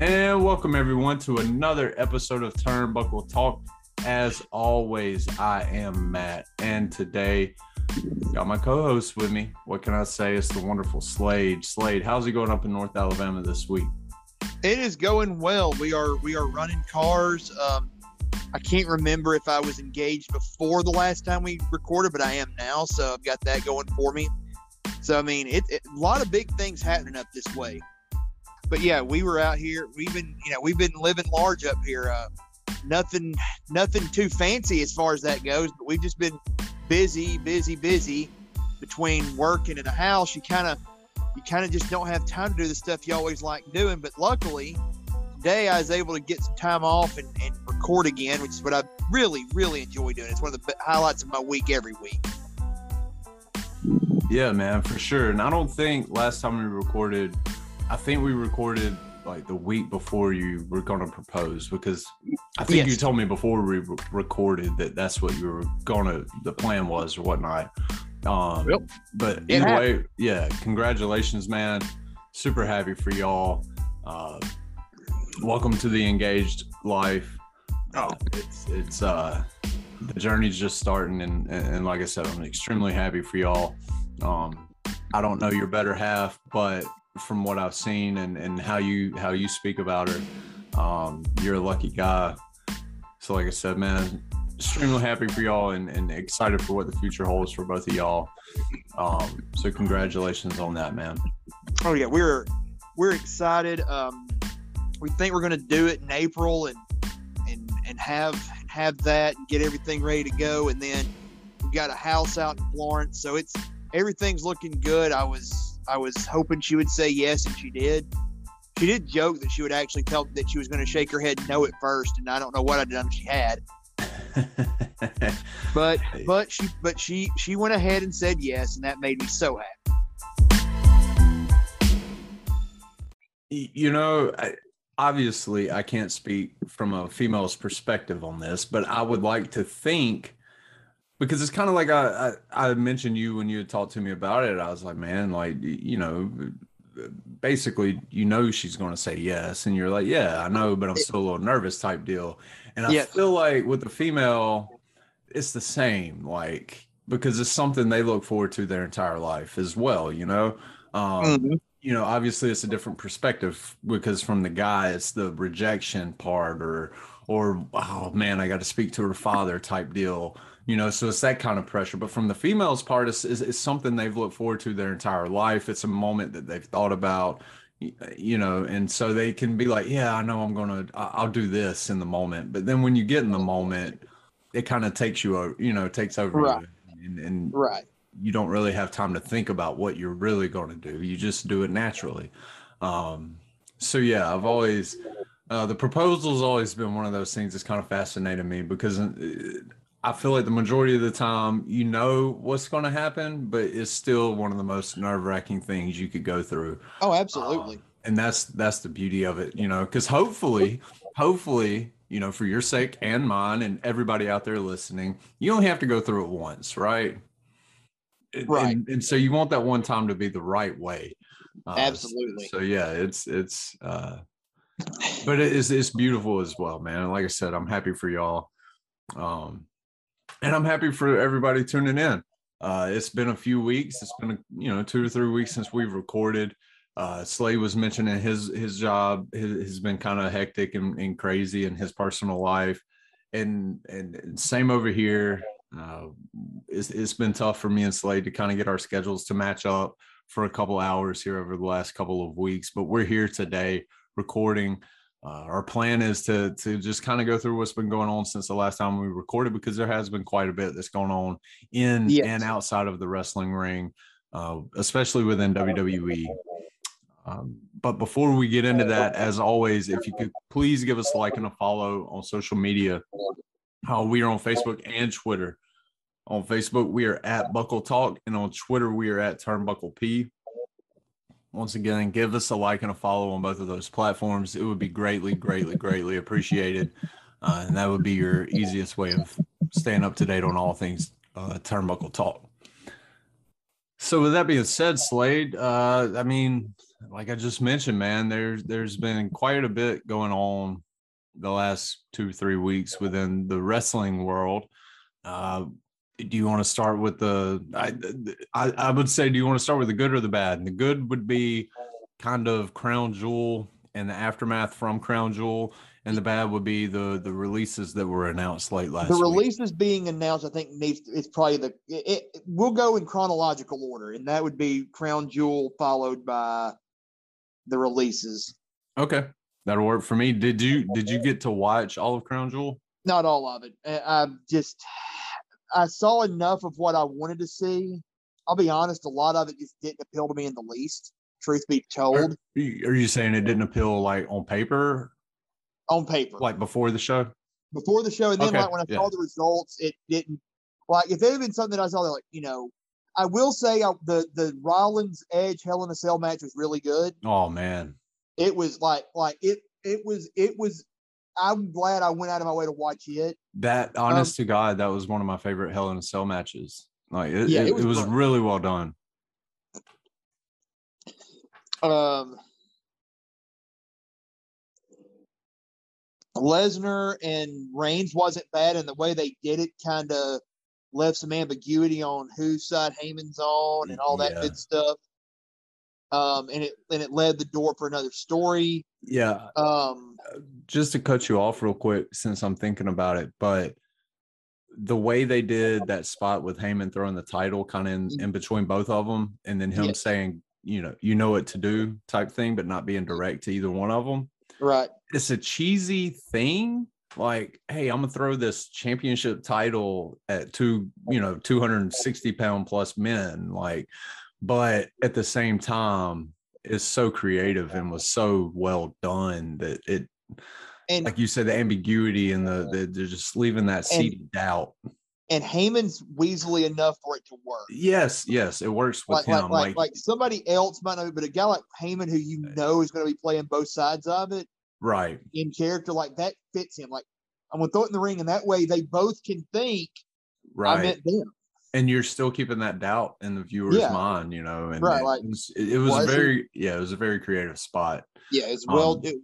And welcome everyone to another episode of Turnbuckle Talk. As always, I am Matt, and today got my co-host with me. What can I say? It's the wonderful Slade. Slade, how's it going up in North Alabama this week? It is going well. We are we are running cars. Um, I can't remember if I was engaged before the last time we recorded, but I am now, so I've got that going for me. So I mean, it, it a lot of big things happening up this way. But yeah, we were out here. We've been, you know, we've been living large up here. Uh, nothing, nothing too fancy as far as that goes. But we've just been busy, busy, busy between working in a house. You kind of, you kind of just don't have time to do the stuff you always like doing. But luckily, today I was able to get some time off and, and record again, which is what I really, really enjoy doing. It's one of the highlights of my week every week. Yeah, man, for sure. And I don't think last time we recorded, I think we recorded like the week before you were going to propose because I think yes. you told me before we re- recorded that that's what you were going to, the plan was or whatnot. Um, yep. But either way, yeah, congratulations, man. Super happy for y'all. Uh, welcome to the engaged life. Oh, it's, it's, uh, the journey's just starting and, and like I said, I'm extremely happy for y'all. Um, I don't know your better half, but from what I've seen and, and how you how you speak about her, um, you're a lucky guy. So like I said, man, extremely happy for y'all and, and excited for what the future holds for both of y'all. Um, so congratulations on that, man. Oh yeah, we're we're excited. Um, we think we're to do it in April and and and have have that and get everything ready to go, and then we got a house out in Florence, so it's everything's looking good. I was I was hoping she would say yes, and she did. She did joke that she would actually tell that she was going to shake her head no at first, and I don't know what I'd done if she had. but but she but she she went ahead and said yes, and that made me so happy. You know, I, obviously, I can't speak from a female's perspective on this, but I would like to think because it's kind of like I, I, I mentioned you when you had talked to me about it. I was like, man, like you know, basically, you know, she's going to say yes, and you're like, yeah, I know, but I'm still a little nervous, type deal. And I yeah. feel like with the female, it's the same, like because it's something they look forward to their entire life as well. You know, um, mm-hmm. you know, obviously it's a different perspective because from the guy, it's the rejection part, or or oh man, I got to speak to her father type deal you know so it's that kind of pressure. But from the females part is it's, something they've looked forward to their entire life. It's a moment that they've thought about you know and so they can be like yeah i know i'm gonna i'll do this in the moment. But then when you get in the moment it kind of takes you over you know takes over right. and, and right. you don't really have time to think about what you're really going to do. You just do it naturally. Um so yeah i've always uh, the proposal's always been one of those things that's kind of fascinated me because uh, I feel like the majority of the time you know what's going to happen, but it's still one of the most nerve wracking things you could go through. Oh, absolutely. Um, and that's that's the beauty of it, you know, because hopefully, hopefully, you know, for your sake and mine and everybody out there listening, you only have to go through it once, right? Right. And, and so you want that one time to be the right way. Uh, absolutely. So, so yeah, it's it's uh but it is it's beautiful as well, man. Like I said, I'm happy for y'all. Um and I'm happy for everybody tuning in. Uh, it's been a few weeks. It's been you know two or three weeks since we've recorded. Uh, Slade was mentioning his his job his, has been kind of hectic and, and, crazy in his personal life, and and same over here. Uh, it's, it's been tough for me and Slade to kind of get our schedules to match up for a couple hours here over the last couple of weeks, but we're here today recording uh, our plan is to to just kind of go through what's been going on since the last time we recorded because there has been quite a bit that's going on in yes. and outside of the wrestling ring, uh, especially within WWE. Um, but before we get into that, as always, if you could please give us a like and a follow on social media. How uh, we are on Facebook and Twitter. On Facebook, we are at Buckle Talk, and on Twitter, we are at Turnbuckle P once again, give us a like and a follow on both of those platforms. It would be greatly, greatly, greatly appreciated. Uh, and that would be your easiest way of staying up to date on all things uh, turnbuckle talk. So with that being said, Slade, uh, I mean, like I just mentioned, man, there's there's been quite a bit going on the last two three weeks within the wrestling world. Uh, do you want to start with the? I, I I would say, do you want to start with the good or the bad? And the good would be kind of Crown Jewel and the aftermath from Crown Jewel, and the bad would be the the releases that were announced late last. The week. releases being announced, I think, needs it's probably the it, it, we'll go in chronological order, and that would be Crown Jewel followed by the releases. Okay, that'll work for me. Did you did you get to watch all of Crown Jewel? Not all of it. I, I just I saw enough of what I wanted to see. I'll be honest, a lot of it just didn't appeal to me in the least. Truth be told, Are you are you saying it didn't appeal like on paper, on paper, like before the show? before the show, and then Okay, like when I yeah. saw the results, it didn't. Like if it had been something that I saw, that like you know, I will say I, the the Rollins Edge Hell in a Cell match was really good. Oh man, It was like like it it was it was. I'm glad I went out of my way to watch it. that honest to God, that was one of my favorite Hell in a Cell matches. Like it, Yeah, it, it was it was really well done. Um, Lesnar and Reigns wasn't bad, and the way they did it kind of left some ambiguity on whose side Heyman's on and all that Yeah. good stuff. Um, and it and it led the door for another story. Yeah, Um, uh, just to cut you off real quick, since I'm thinking about it, but the way they did that spot with Heyman throwing the title kind of in, mm-hmm. in between both of them, and then him Yeah. saying, you know, you know what to do type thing, but not being mm-hmm. direct to either one of them. right. It's a cheesy thing. Like, hey, I'm gonna throw this championship title at two, you know, 260 pound plus men. Like, but at the same time, it's so creative and was so well done that it And like you said, the ambiguity and the, the they're just leaving that seed of doubt. and Heyman's weaselly enough for it to work. Yes, yes, it works with Like, him. like, Like, like somebody else might not, but a guy like Heyman who you eh. know is going to be playing both sides of it, right, in character like that fits him. Like I'm gonna throw it in the ring, and that way they both can think right. I meant them. And you're still keeping that doubt in the viewer's Yeah. mind, you know. And Right, it, like, was, it, it was was very, yeah, it was a very creative spot. Yeah, it's well, Um, it,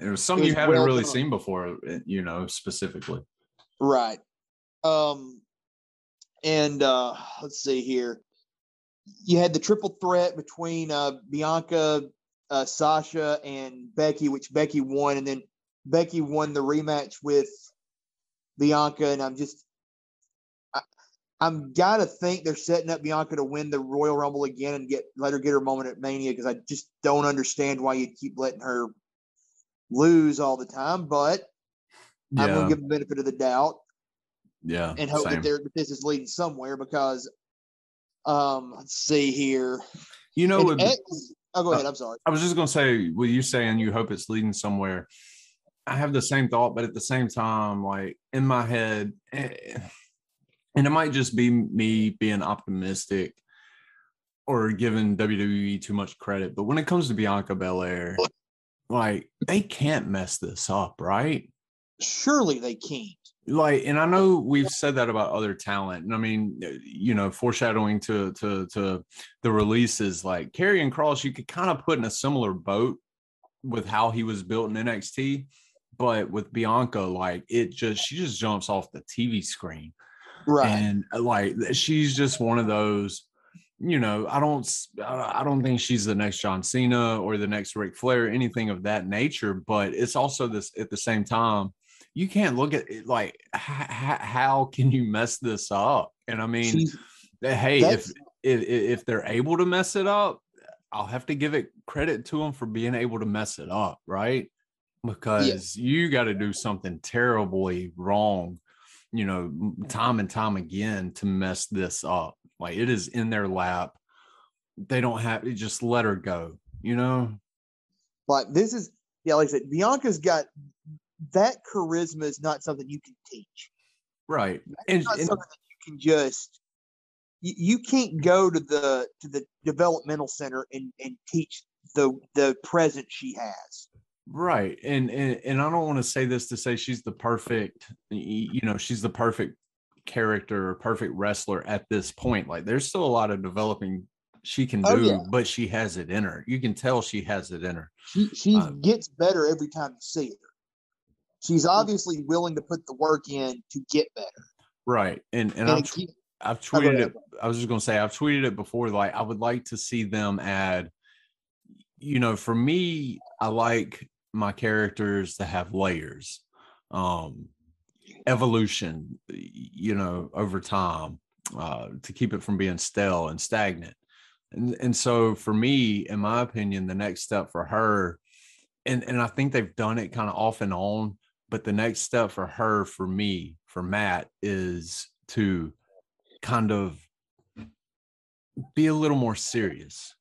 It was something It you was haven't well really done. seen before, eh, you know, specifically. right. Um, and uh, let's see here. You had the triple threat between uh, Bianca, uh, Sasha, and Becky, which Becky won, and then Becky won the rematch with Bianca. And I'm just, I'm gotta think they're setting up Bianca to win the Royal Rumble again and get let her get her moment at Mania because I just don't understand why you keep letting her lose all the time. But I'm gonna give the benefit of the doubt yeah, and hope same. that, that this is leading somewhere because um let's see here. You know, it- X- oh go uh, ahead, I'm sorry. I was just gonna say, with you saying you hope it's leading somewhere, I have the same thought, but at the same time, like in my head, eh, and it might just be me being optimistic or giving WWE too much credit, but when it comes to Bianca Belair, like they can't mess this up, right? Surely they can't. like and i know we've said that about other talent and i mean you know foreshadowing to to to the releases like Karrion Kross you could kind of put in a similar boat with how he was built in nxt but with bianca like it just she just jumps off the tv screen Right. and uh, like she's just one of those you know i don't I don't think she's the next john cena or the next Ric flair anything of that nature but it's also this at the same time you can't look at it like h- how can you mess this up? And i mean She's- hey if, if if they're able to mess it up i'll have to give it credit to them for being able to mess it up right? Because you got to do something terribly wrong you know time and time again to mess this up. Like it is in their lap. They don't have to just let her go you know? Like this is yeah, like I said, Bianca's got that charisma is not something you can teach. right. It's and, not and something that you can just you, you can't go to the to the developmental center and and teach the the presence she has. Right. And and, and I don't want to say this to say she's the perfect, you know, she's the perfect character or perfect wrestler at this point. Like there's still a lot of developing she can do, oh, yeah. but she has it in her. You can tell she has it in her. She she um, gets better every time you see her. She's obviously willing to put the work in to get better. Right. And and, and I've, keep, I've tweeted it. I was just gonna say I've tweeted it before. Like I would like to see them add, you know, for me, I like my characters to have layers. Um evolution, you know, over time, uh, to keep it from being stale and stagnant. And, and so for me, in my opinion, the next step for her, and, and I think they've done it kind of off and on, but the next step for her, for me, for Matt, is to kind of be a little more serious.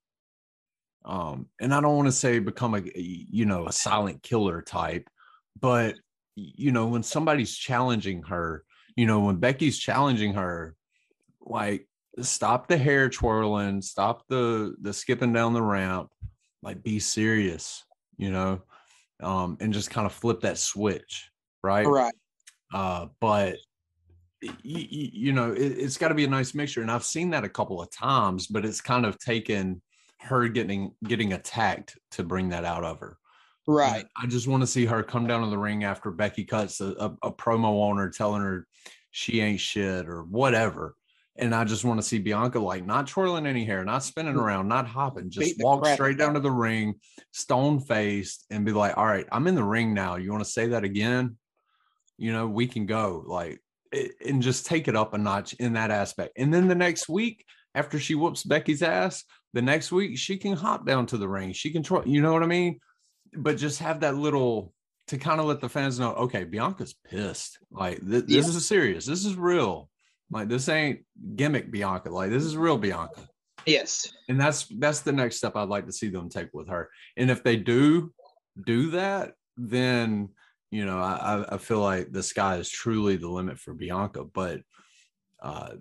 Um, and I don't want to say become a you know a silent killer type, but you know when somebody's challenging her, you know when Becky's challenging her, like stop the hair twirling, stop the the skipping down the ramp, like be serious, you know, um, and just kind of flip that switch, right? Right. Uh, but you, you know, it, has got to be a nice mixture, and I've seen that a couple of times, but it's kind of taken her getting getting attacked to bring that out of her. Right. I just want to see her come down to the ring after Becky cuts a, a, a promo on her, telling her she ain't shit or whatever and I just want to see Bianca like not twirling any hair, not spinning around, not hopping, just walk straight down to the ring, stone faced, and be like, all right, I'm in the ring now. You want to say that again? You know, we can go like and just take it up a notch in that aspect. And then the next week, after she whoops Becky's ass, the next week she can hop down to the ring. She can try, you know what I mean? But just have that little to kind of let the fans know, okay, Bianca's pissed. Like th- this yeah. is serious. This is real. Like this ain't gimmick Bianca. Like this is real Bianca. Yes. And that's that's the next step I'd like to see them take with her. And if they do do that, then you know I I feel like the sky is truly the limit for Bianca. But uh,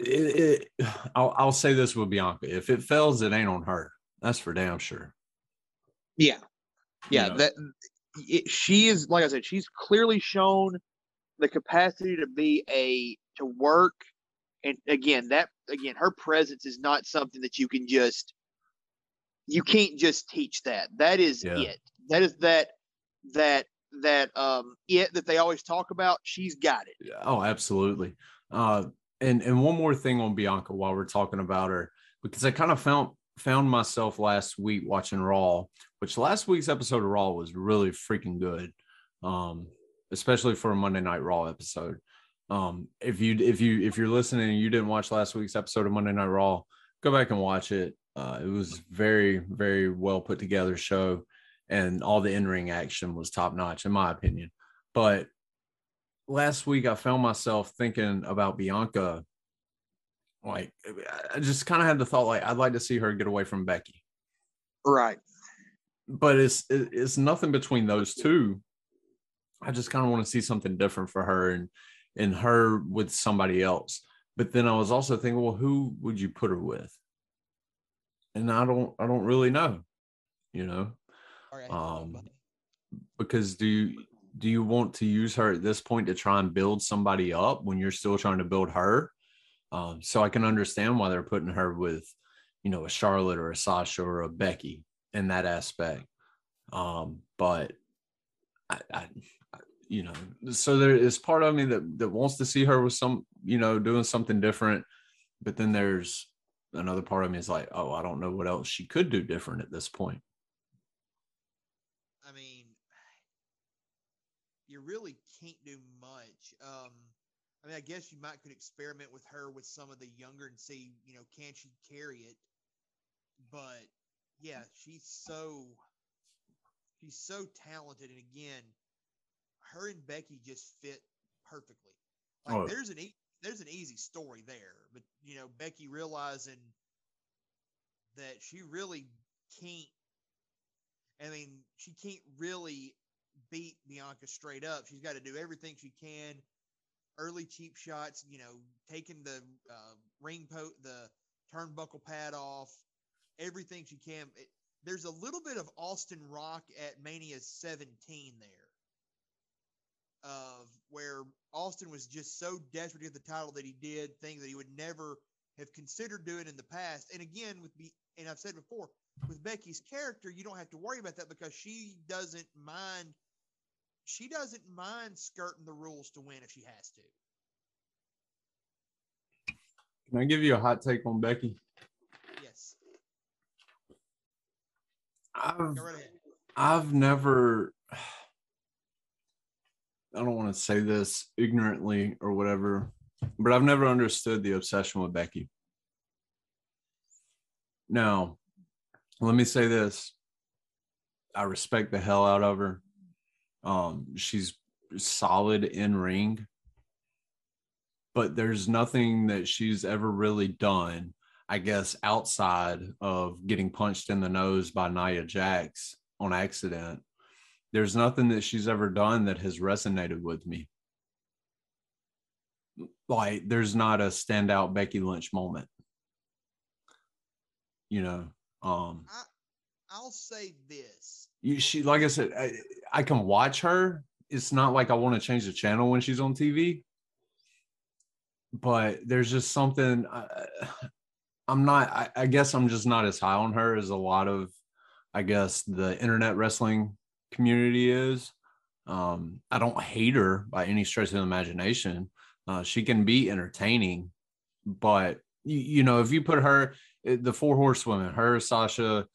it, it, I'll I'll say this with Bianca: if it fails, it ain't on her. That's for damn sure. Yeah, yeah. You know? That it, she is like I said, she's clearly shown the capacity to be a to work. And again, that again, her presence is not something that you can just you can't just teach that. That is yeah. it. That is that that that um it that they always talk about. She's got it. Oh, absolutely. Uh and and one more thing on Bianca while we're talking about her, because I kind of found found myself last week watching Raw, which last week's episode of Raw was really freaking good. Um, especially for a Monday Night Raw episode. Um, if you if you if you're listening and you didn't watch last week's episode of Monday Night Raw, go back and watch it. Uh, it was very very well put together show, and all the in ring action was top notch in my opinion. But last week I found myself thinking about Bianca. Like I just kind of had the thought like I'd like to see her get away from Becky. Right. But it's it's nothing between those two. I just kind of want to see something different for her and and her with somebody else. But then I was also thinking, well, who would you put her with? And I don't, I don't really know, you know, um, because do you do you want to use her at this point to try and build somebody up when you're still trying to build her? Um, so I can understand why they're putting her with, you know, a Charlotte or a Sasha or a Becky in that aspect. Um, but I, I, you know, so there is part of me that that wants to see her with some, you know, doing something different, but then there's another part of me is like, oh, I don't know what else she could do different at this point. I mean, you really can't do much. Um, I mean, I guess you might could experiment with her with some of the younger and see, you know, can she carry it? But yeah, she's so she's so talented, and again, her and Becky just fit perfectly. Like oh. there's an e- there's an easy story there, but you know Becky realizing that she really can't. I mean, she can't really beat Bianca straight up. She's got to do everything she can. Early cheap shots, you know, taking the uh, ring po the turnbuckle pad off, everything she can. It, there's a little bit of Austin Rock at Mania 17 there of where Austin was just so desperate to get the title that he did things that he would never have considered doing in the past. And again, with be and I've said before, with Becky's character, you don't have to worry about that because she doesn't mind. She doesn't mind skirting the rules to win if she has to. Can I give you a hot take on Becky? Yes. I've right. I've never I don't want to say this ignorantly or whatever, but I've never understood the obsession with Becky. Now, let me say this. I respect the hell out of her. Um, she's solid in ring, but there's nothing that she's ever really done, I guess, outside of getting punched in the nose by Nia Jax on accident. There's nothing that she's ever done that has resonated with me. Like, there's not a standout Becky Lynch moment. You know, um, I, I'll say this. you, she like I said, I, I can watch her. It's not like I want to change the channel when she's on TV, but there's just something. I, I'm not. I, I guess I'm just not as high on her as a lot of, I guess, the internet wrestling community is. Um, I don't hate her by any stretch of the imagination. Uh, she can be entertaining, but you, you know, if you put her, eh, the four horsewomen, her, Sasha,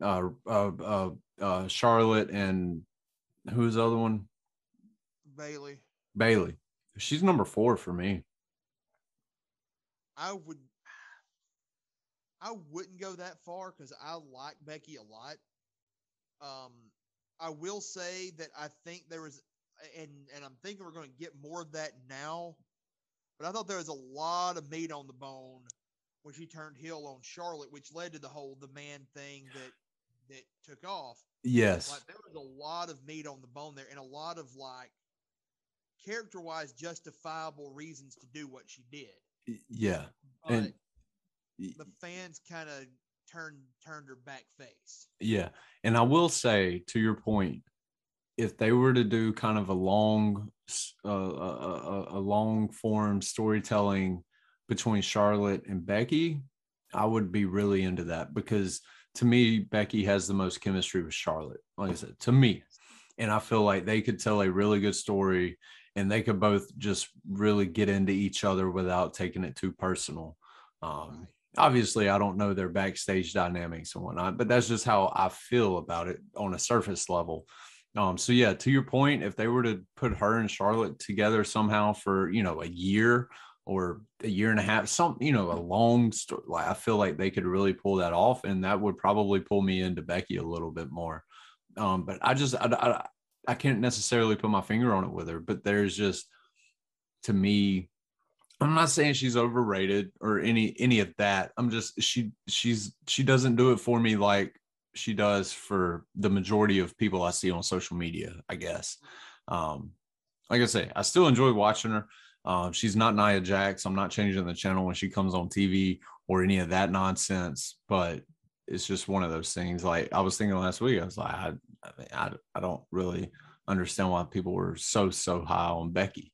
uh, uh, uh, uh, Charlotte, and who's the other one? Bayley. Bayley. She's number four for me. I would I wouldn't go that far because I like Becky a lot. Um, I will say that I think there was, and and I'm thinking we're going to get more of that now. But I thought there was a lot of meat on the bone when she turned heel on Charlotte, which led to the whole the man thing that that took off. Yes. Like there was a lot of meat on the bone there, and a lot of like character wise justifiable reasons to do what she did. Yeah. But And the fans kind of turned turned her back face. Yeah. And I will say to your point, if they were to do kind of a long, uh, a, a, a long form storytelling between Charlotte and Becky, I would be really into that because to me, Becky has the most chemistry with Charlotte. Like I said, to me. And I feel like they could tell a really good story and they could both just really get into each other without taking it too personal. Um, obviously I don't know their backstage dynamics and whatnot, but that's just how I feel about it on a surface level. Um, so yeah, to your point, if they were to put her and Charlotte together somehow for you know a year or a year and a half, some you know a long story, like I feel like they could really pull that off, and that would probably pull me into Becky a little bit more. Um, but I just I, I I can't necessarily put my finger on it with her, but there's just to me I'm not saying she's overrated or any any of that. I'm just she she's she doesn't do it for me like she does for the majority of people I see on social media, I guess. Um like I say, I still enjoy watching her. Um, she's not Nia Jax. I'm not changing the channel when she comes on TV or any of that nonsense, but it's just one of those things. Like I was thinking last week, I was like, I, I, mean, I, I don't really understand why people were so, so high on Becky.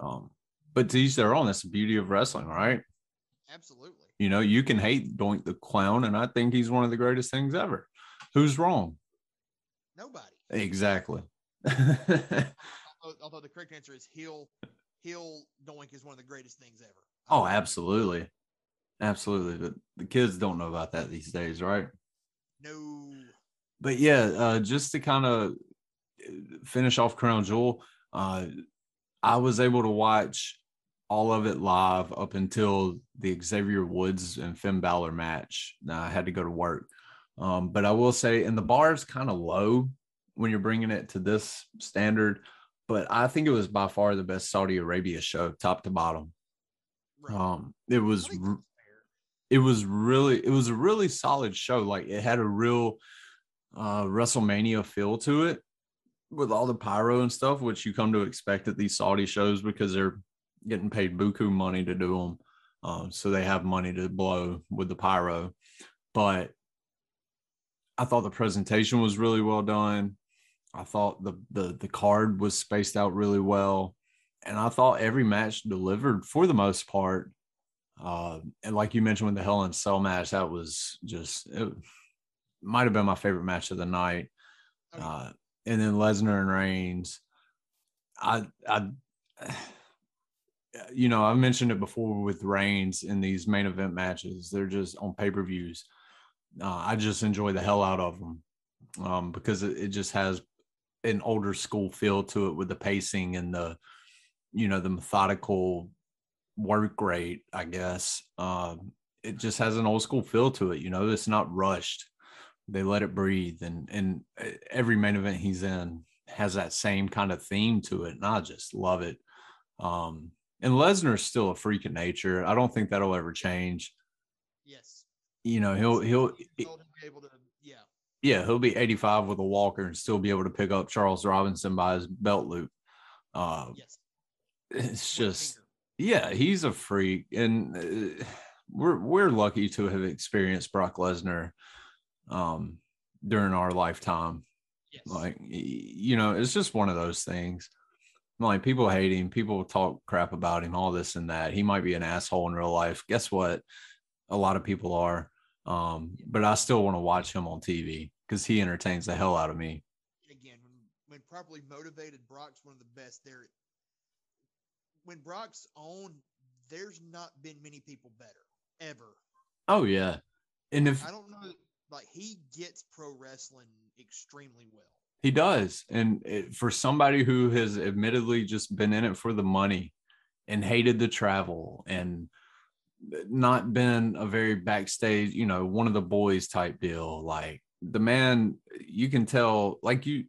Um, but to each their own. That's the beauty of wrestling, right? Absolutely. You know, you can hate Doink the Clown, and I think he's one of the greatest things ever. Who's wrong? Nobody. Exactly. Although, although the correct answer is heel heel doink is one of the greatest things ever. oh, absolutely. Absolutely. But the kids don't know about that these days, right? No. But yeah, uh, just to kind of finish off Crown Jewel, uh, I was able to watch all of it live up until the Xavier Woods and Finn Balor match. Now I had to go to work. Um, but I will say, and the bar is kind of low when you're bringing it to this standard. But I think it was by far the best Saudi Arabia show, top to bottom. Right. Um, it was I think r- that's fair. it was really it was a really solid show like it had a real uh wrestlemania feel to it with all the pyro and stuff which you come to expect at these saudi shows because they're getting paid buku money to do them um, so they have money to blow with the pyro but i thought the presentation was really well done i thought the the, the card was spaced out really well and i thought every match delivered for the most part Uh, and like you mentioned with the Hell in Cell match, that was just it might have been my favorite match of the night. Uh, and then Lesnar and Reigns. I I you know, I mentioned it before with Reigns in these main event matches. They're just on pay per views. Uh, I just enjoy the hell out of them um, because it, it, just has an older school feel to it with the pacing and the, you know, the methodical work rate. I guess um, it just has an old school feel to it. You know, it's not rushed. They let it breathe, and and uh, every main event he's in has that same kind of theme to it, and I just love it. Um, and Lesnar's still a freak of nature. I don't think that'll ever change. Yes. You know, he'll he'll able to yeah. He'll be 85 with a walker and still be able to pick up Charles Robinson by his belt loop. Uh, yes. It's just yeah, he's a freak and uh, we're we're lucky to have experienced Brock Lesnar um during our lifetime. Yes. Like you know, it's just one of those things like people hate him, people talk crap about him, all this and that. He might be an asshole in real life. Guess what? A lot of people are. Um, but I still want to watch him on TV because he entertains the hell out of me. Again, when, when properly motivated, Brock's one of the best there. When Brock's on, there's not been many people better ever. Oh yeah, and if I don't know, like he gets pro wrestling extremely well. He does. And it, for somebody who has admittedly just been in it for the money and hated the travel and not been a very backstage, you know, one of the boys type deal, like the man, you can tell, like you,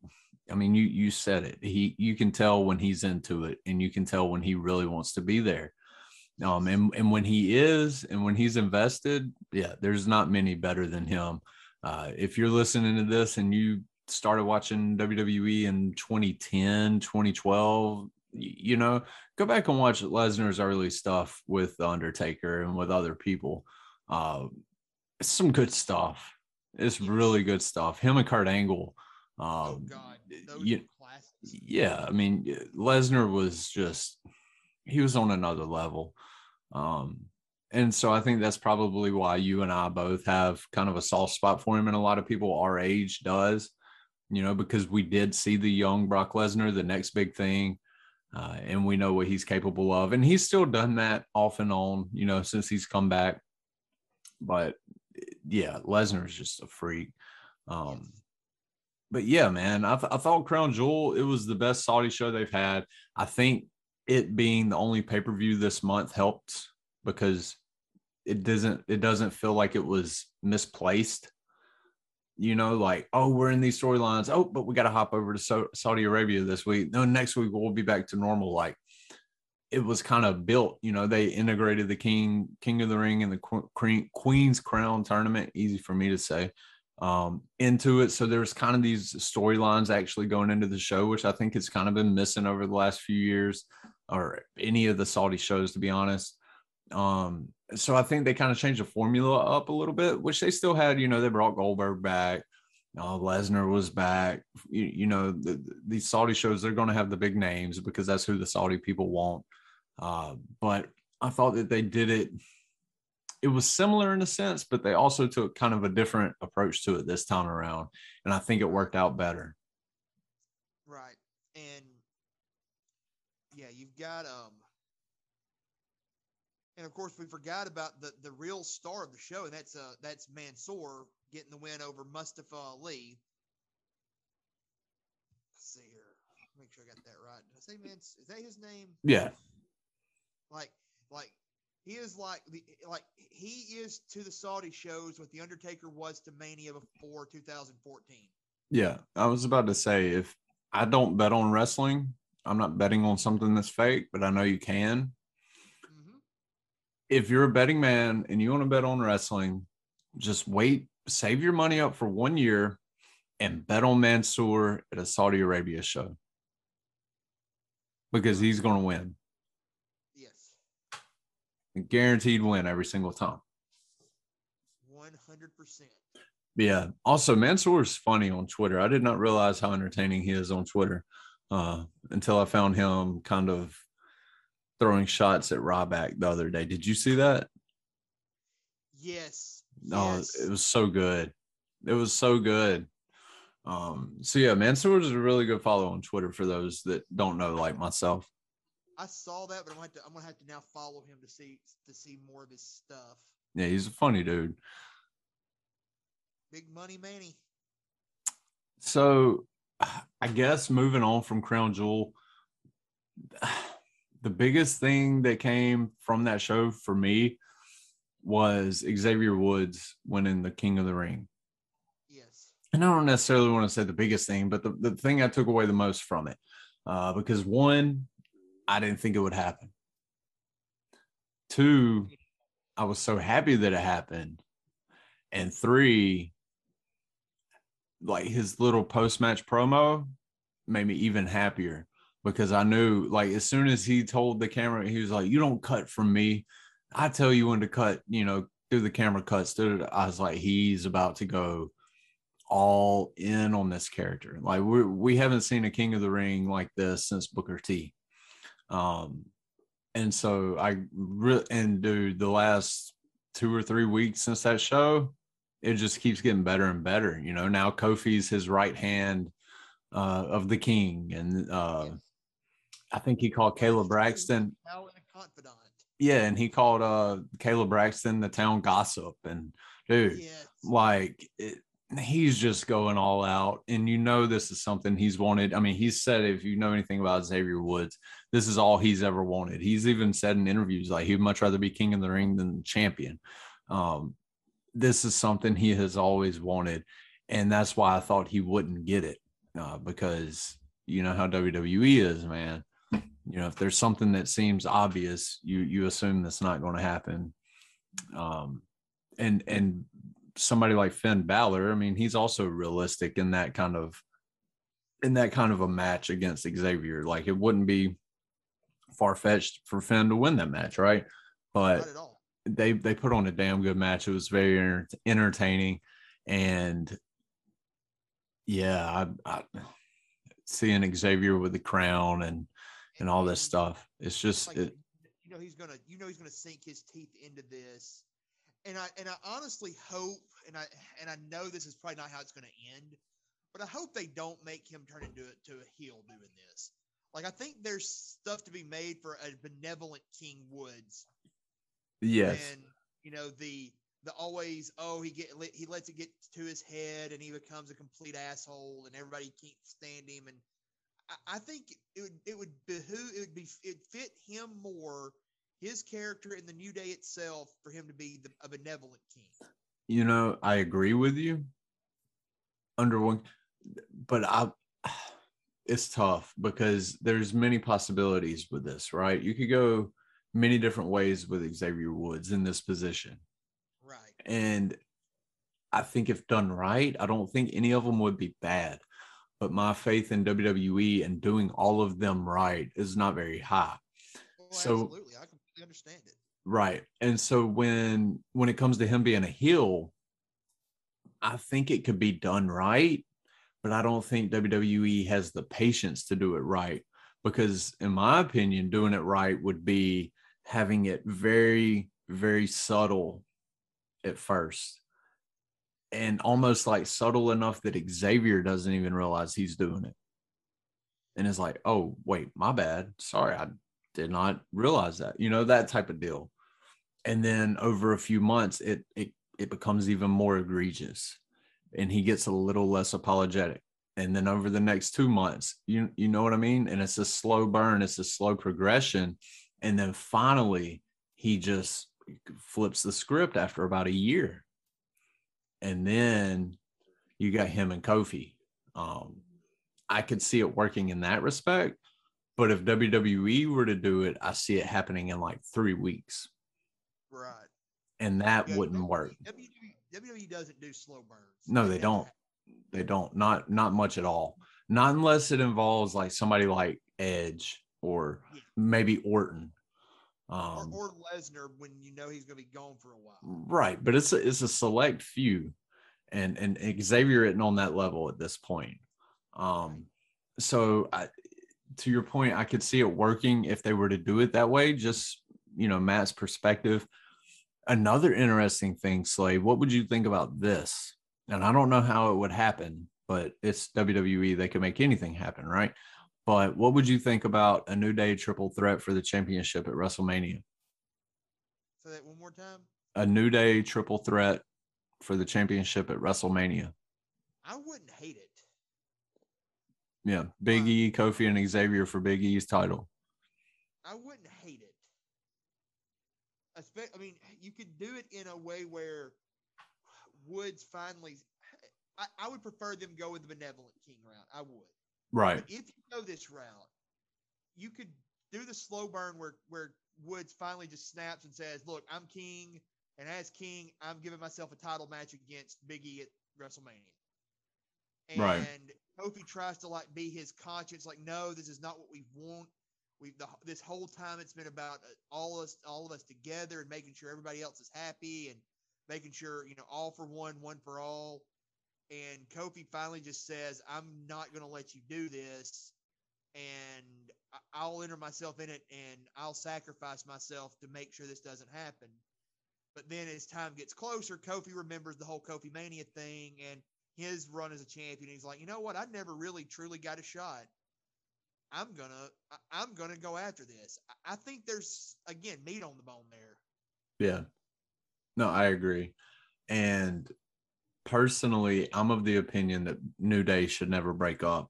I mean, you you said it. He you can tell when he's into it, and you can tell when he really wants to be there. Um, and and when he is, and when he's invested, yeah, there's not many better than him. Uh, if you're listening to this and you started watching WWE in 2010, 2012, you know, go back and watch Lesnar's early stuff with The Undertaker and with other people. Uh, some good stuff. It's really good stuff. Him and Kurt Angle. Uh, oh God, you, yeah. I mean, Lesnar was just he was on another level. Um, and so I think that's probably why you and I both have kind of a soft spot for him, and a lot of people our age does you know, because we did see the young Brock Lesnar, the next big thing. Uh, and we know what he's capable of. And he's still done that off and on, you know, since he's come back. But yeah, Lesnar is just a freak. Um, but yeah, man, I, th- I thought Crown Jewel, it was the best Saudi show they've had. I think it being the only pay per view this month helped because it doesn't it doesn't feel like it was misplaced you know, like, oh, we're in these storylines. Oh, but we got to hop over to Saudi Arabia this week. No, next week we'll be back to normal. Like it was kind of built, you know, they integrated the King, King of the Ring and the Queen, Queen's Crown tournament, easy for me to say, um, into it. So there's kind of these storylines actually going into the show, which I think has kind of been missing over the last few years or any of the Saudi shows, to be honest. Um, so I think they kind of changed the formula up a little bit, which they still had. You know, they brought Goldberg back. Uh, Lesnar was back. You, you know, the, the, these Saudi shows, they're going to have the big names because that's who the Saudi people want. Uh, but I thought that they did it. It was similar in a sense, but they also took kind of a different approach to it this time around. And I think it worked out better. Right. And yeah, you've got um and of course, we forgot about the, the real star of the show, and that's uh that's Mansoor getting the win over Mustafa Ali. Let's see here. Make sure I got that right. Did I say man? Is that his name? Yeah. Like, like he is like the like he is to the Saudi shows what the Undertaker was to Mania before 2014. Yeah, I was about to say if I don't bet on wrestling, I'm not betting on something that's fake, but I know you can mm-hmm. if you're a betting man and you want to bet on wrestling, just wait, save your money up for one year and bet on Mansoor at a Saudi Arabia show because he's going to win. Guaranteed win every single time. 100%. Yeah. Also, Mansoor is funny on Twitter. I did not realize how entertaining he is on Twitter uh, until I found him kind of throwing shots at Ryback the other day. Did you see that? Yes. Oh, yes. it was so good. It was so good. Um, so yeah, man, Sewers is a really good follow on Twitter for those that don't know, like myself. I saw that, but I'm gonna, have to, I'm gonna have to now follow him to see to see more of his stuff. Yeah, he's a funny dude. Big money Manny. So I guess moving on from Crown Jewel, the biggest thing that came from that show for me was Xavier Woods winning the King of the Ring. Yes. And I don't necessarily want to say the biggest thing, but the, the thing I took away the most from it, uh, because one, I didn't think it would happen. Two, I was so happy that it happened. And three, like his little post match promo made me even happier because I knew, like, as soon as he told the camera, he was like, You don't cut from me. I tell you when to cut, you know, do the camera cuts. I was like, He's about to go all in on this character. Like, we we haven't seen a King of the Ring like this since Booker T. Um, and so I really, and dude, the last two or three weeks since that show, it just keeps getting better and better. You know, now Kofi's his right hand uh, of the king, and uh, I think he called Kayla Braxton. Now a confidant. Yeah, and he called uh, Kayla Braxton the town gossip, and dude, Yes. like it, he's just going all out and you know this is something he's wanted. I mean he's said if you know anything about xavier woods this is all he's ever wanted. He's even said in interviews like he'd much rather be king of the ring than champion. Um, this is something he has always wanted and that's why i thought he wouldn't get it uh, because you know how wwe is man. You know if there's something that seems obvious you you assume that's not going to happen. Um and and somebody like Finn Balor, I mean, he's also realistic in that kind of in that kind of a match against Xavier. Like it wouldn't be far fetched for Finn to win that match, right? But Not at all. they they put on a damn good match. It was very enter- entertaining, and yeah, I, I seeing Xavier with the crown and and all this stuff. It's just it, you know he's gonna you know he's gonna sink his teeth into this. And I and I honestly hope and I and I know this is probably not how it's gonna end, but I hope they don't make him turn into it to a heel doing this. Like I think there's stuff to be made for a benevolent King Woods. Yes, and you know the the always oh he get he lets it get to his head and he becomes a complete asshole and everybody can't stand him. And I, I think it would it would behoove it would be it fit him more his character in the new day itself for him to be the, a benevolent king. you know, I agree with you. Under one, but I, it's tough because there's many possibilities with this, right? You could go many different ways with Xavier Woods in this position, Right. and I think if done right, I don't think any of them would be bad. But my faith in WWE and doing all of them right is not very high. Well, So- absolutely, I completely understand it. Right. And so when when it comes to him being a heel, I think it could be done right, but I don't think WWE has the patience to do it right because in my opinion doing it right would be having it very very subtle at first and almost like subtle enough that Xavier doesn't even realize he's doing it. And it's like, "Oh, wait, my bad. Sorry, I did not realize that." You know, that type of deal. And then over a few months it it it becomes even more egregious and he gets a little less apologetic. And then over the next two months you you know what i mean? And it's a slow burn it's a slow progression. And then finally he just flips the script after about a year. And then you got him and kofi. Um i could see it working in that respect but if wwe were to do it i see it happening in like three weeks Right. and that Yeah, wouldn't WWE work. WWE, doesn't do slow burns. No, they don't. They don't. Not not much at all. Not unless it involves like somebody like Edge or Yeah. maybe Orton. Or, Um, or Lesnar when you know he's going to be gone for a while. right, but it's a, it's a select few, and and Xavier isn't on that level at this point. Um, so I, to your point, I could see it working if they were to do it that way. Just you know, Matt's perspective. another interesting thing, Slade. What would you think about this? And I don't know how it would happen, but it's WWE. They can make anything happen, right? But what would you think about a New Day triple threat for the championship at WrestleMania? Say that one more time. A New Day triple threat for the championship at WrestleMania. I wouldn't hate it. Yeah, Big E, Kofi, and Xavier for Big E's title. I wouldn't hate it. I mean, you could do it in a way where Woods finally. I, I would prefer them go with the benevolent king route. I would. Right. But if you go this route, you could do the slow burn where where Woods finally just snaps and says, "Look, I'm king, and as king, I'm giving myself a title match against Big E at WrestleMania." And Right. Kofi tries to like be his conscience, like, "No, this is not what we want. We the this whole time it's been about uh, all us, all of us together, and making sure everybody else is happy, and making sure you know all for one, one for all." And Kofi finally just says, "I'm not going to let you do this." and I'll enter myself in it and I'll sacrifice myself to make sure this doesn't happen. But then as time gets closer, Kofi remembers the whole Kofi Mania thing and his run as a champion. He's like, you know what? I never really truly got a shot. I'm gonna I'm gonna go after this. I- think there's again meat on the bone there. Yeah. No, I agree. And personally, I'm of the opinion that New Day should never break up.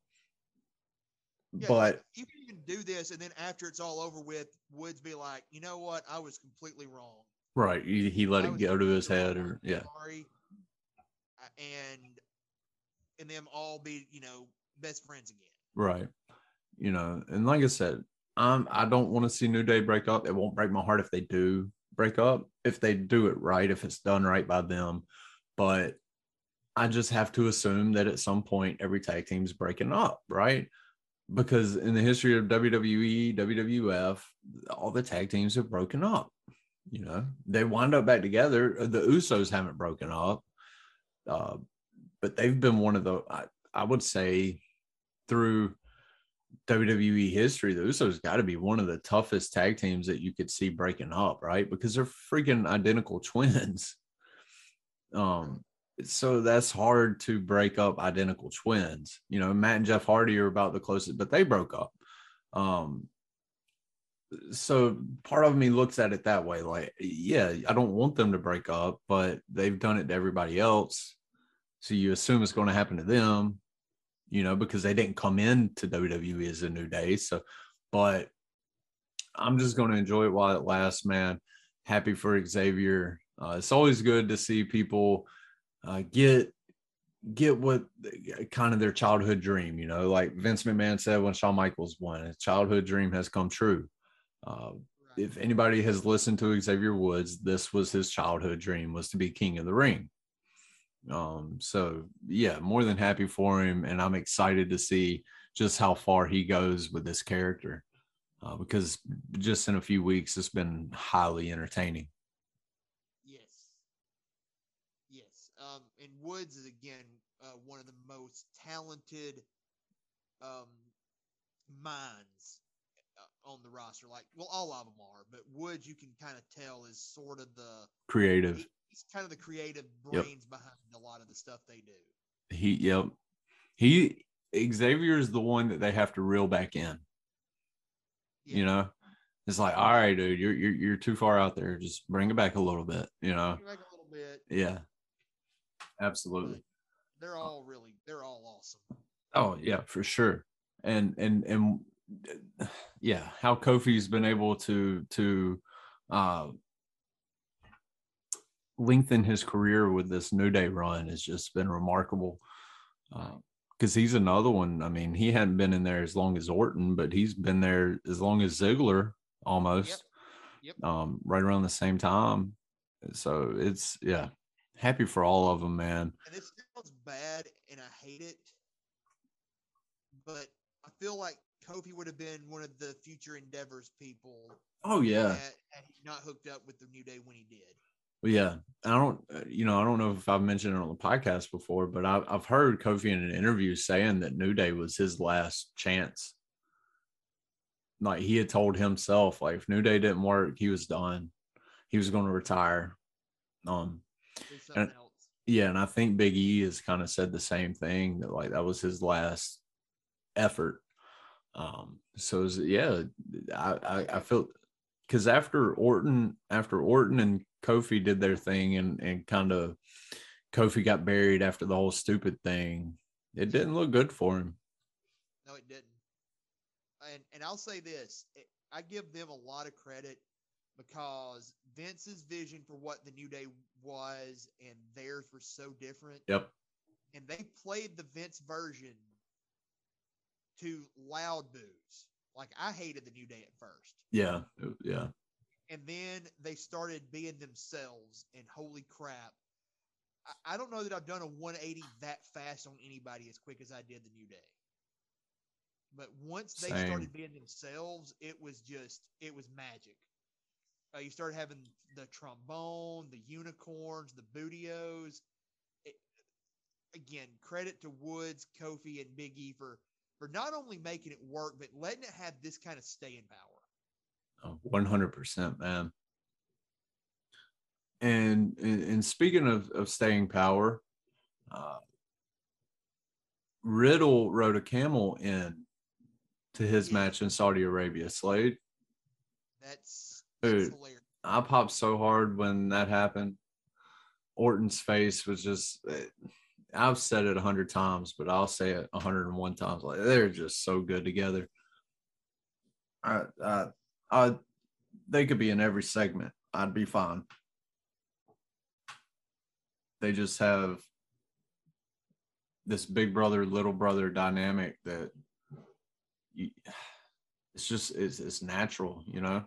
Yeah, but you can even do this, and then after it's all over with, Woods be like, you know what? I was completely wrong. right, he, he let I it go to his head, or yeah, Sorry. And and them all be, you know, best friends again. right. You know, and like I said, I'm I don't want to see New Day break up. It won't break my heart if they do break up, if they do it right, if it's done right by them. But I just have to assume that at some point every tag team's breaking up, right? Because in the history of WWE, WWF, all the tag teams have broken up. You know, they wind up back together. The Usos haven't broken up, uh, but they've been one of the, I, I would say, through WWE history, the Usos got to be one of the toughest tag teams that you could see breaking up, right? Because they're freaking identical twins. Um, so that's hard to break up identical twins. You know, Matt and Jeff Hardy are about the closest, but they broke up. Um, so part of me looks at it that way like, yeah, I don't want them to break up, but they've done it to everybody else. So you assume it's going to happen to them, you know, because they didn't come in to WWE as a new day. So, but I'm just going to enjoy it while it lasts, man. Happy for Xavier. Uh, it's always good to see people uh, get get what kind of their childhood dream, you know, like Vince McMahon said when Shawn Michaels won, his childhood dream has come true. Uh, Right. if anybody has listened to Xavier Woods, this was his childhood dream was to be king of the ring. Um, so yeah, more than happy for him, and I'm excited to see just how far he goes with this character. Uh, because just in a few weeks, it's been highly entertaining. Yes. Yes. Um, and Woods is again uh, one of the most talented um, minds on the roster. Like, well, all of them are, but Woods, you can kind of tell, is sort of the Creative. he- he's kind of the creative Yep. brains behind a lot of the stuff they do. He, yep. He Xavier is the one that they have to reel back in. Yeah. You know, it's like, all right, dude, you're you're you're too far out there. Just bring it back a little bit. You know, back a little bit. yeah, absolutely. They're all really, they're all awesome. Oh yeah, for sure. And and and yeah, how Kofi's been able to to uh lengthen his career with this New Day run has just been remarkable. Because he's another one. I mean, he hadn't been in there as long as Orton, but he's been there as long as Ziggler almost. Yep. Um, right around the same time. So it's yeah, happy for all of them, man. And this sounds bad, and I hate it, but I feel like Kofi would have been one of the future endeavors people Oh yeah. had, had not hooked up with the New Day when he did. Well, yeah, I don't, uh, you know, I don't know if I've mentioned it on the podcast before, but I've, I've heard Kofi in an interview saying that New Day was his last chance. Like he had told himself, like if New Day didn't work, he was done. He was going to retire. Um, And- else. yeah, and I think Big E has kind of said the same thing that like that was his last effort. Um, so was- yeah, I I, I feel because after Orton, after Orton and Kofi did their thing and and kind of Kofi got buried after the whole stupid thing, it didn't look good for him. No, it didn't. And and I'll say this: it, I give them a lot of credit because Vince's vision for what the New Day was and theirs were so different, Yep. and they played the Vince version to loud boos. Like I hated the New Day at first, Yeah. Yeah. and then they started being themselves. And holy crap! I, I don't know that I've done a 180 that fast on anybody as quick as I did the New Day. But once they Same. started being themselves, it was just it was magic. Uh, you started having the trombone, the unicorns, the Booty-O's. It, again, credit to Woods, Kofi, and Big E for for not only making it work, but letting it have this kind of staying power. Oh, One hundred percent, man. And, and and speaking of of staying power, uh, Riddle rode a camel in to his Yeah. match in Saudi Arabia. Slade, That's, that's Dude. hilarious. I popped so hard when that happened. Orton's face was just. I've said it a hundred times, but I'll say it a hundred and one times. Like they're just so good together. I, I, I, they could be in every segment. I'd be fine. They just have this big brother, little brother dynamic that you, it's just it's, it's natural, you know.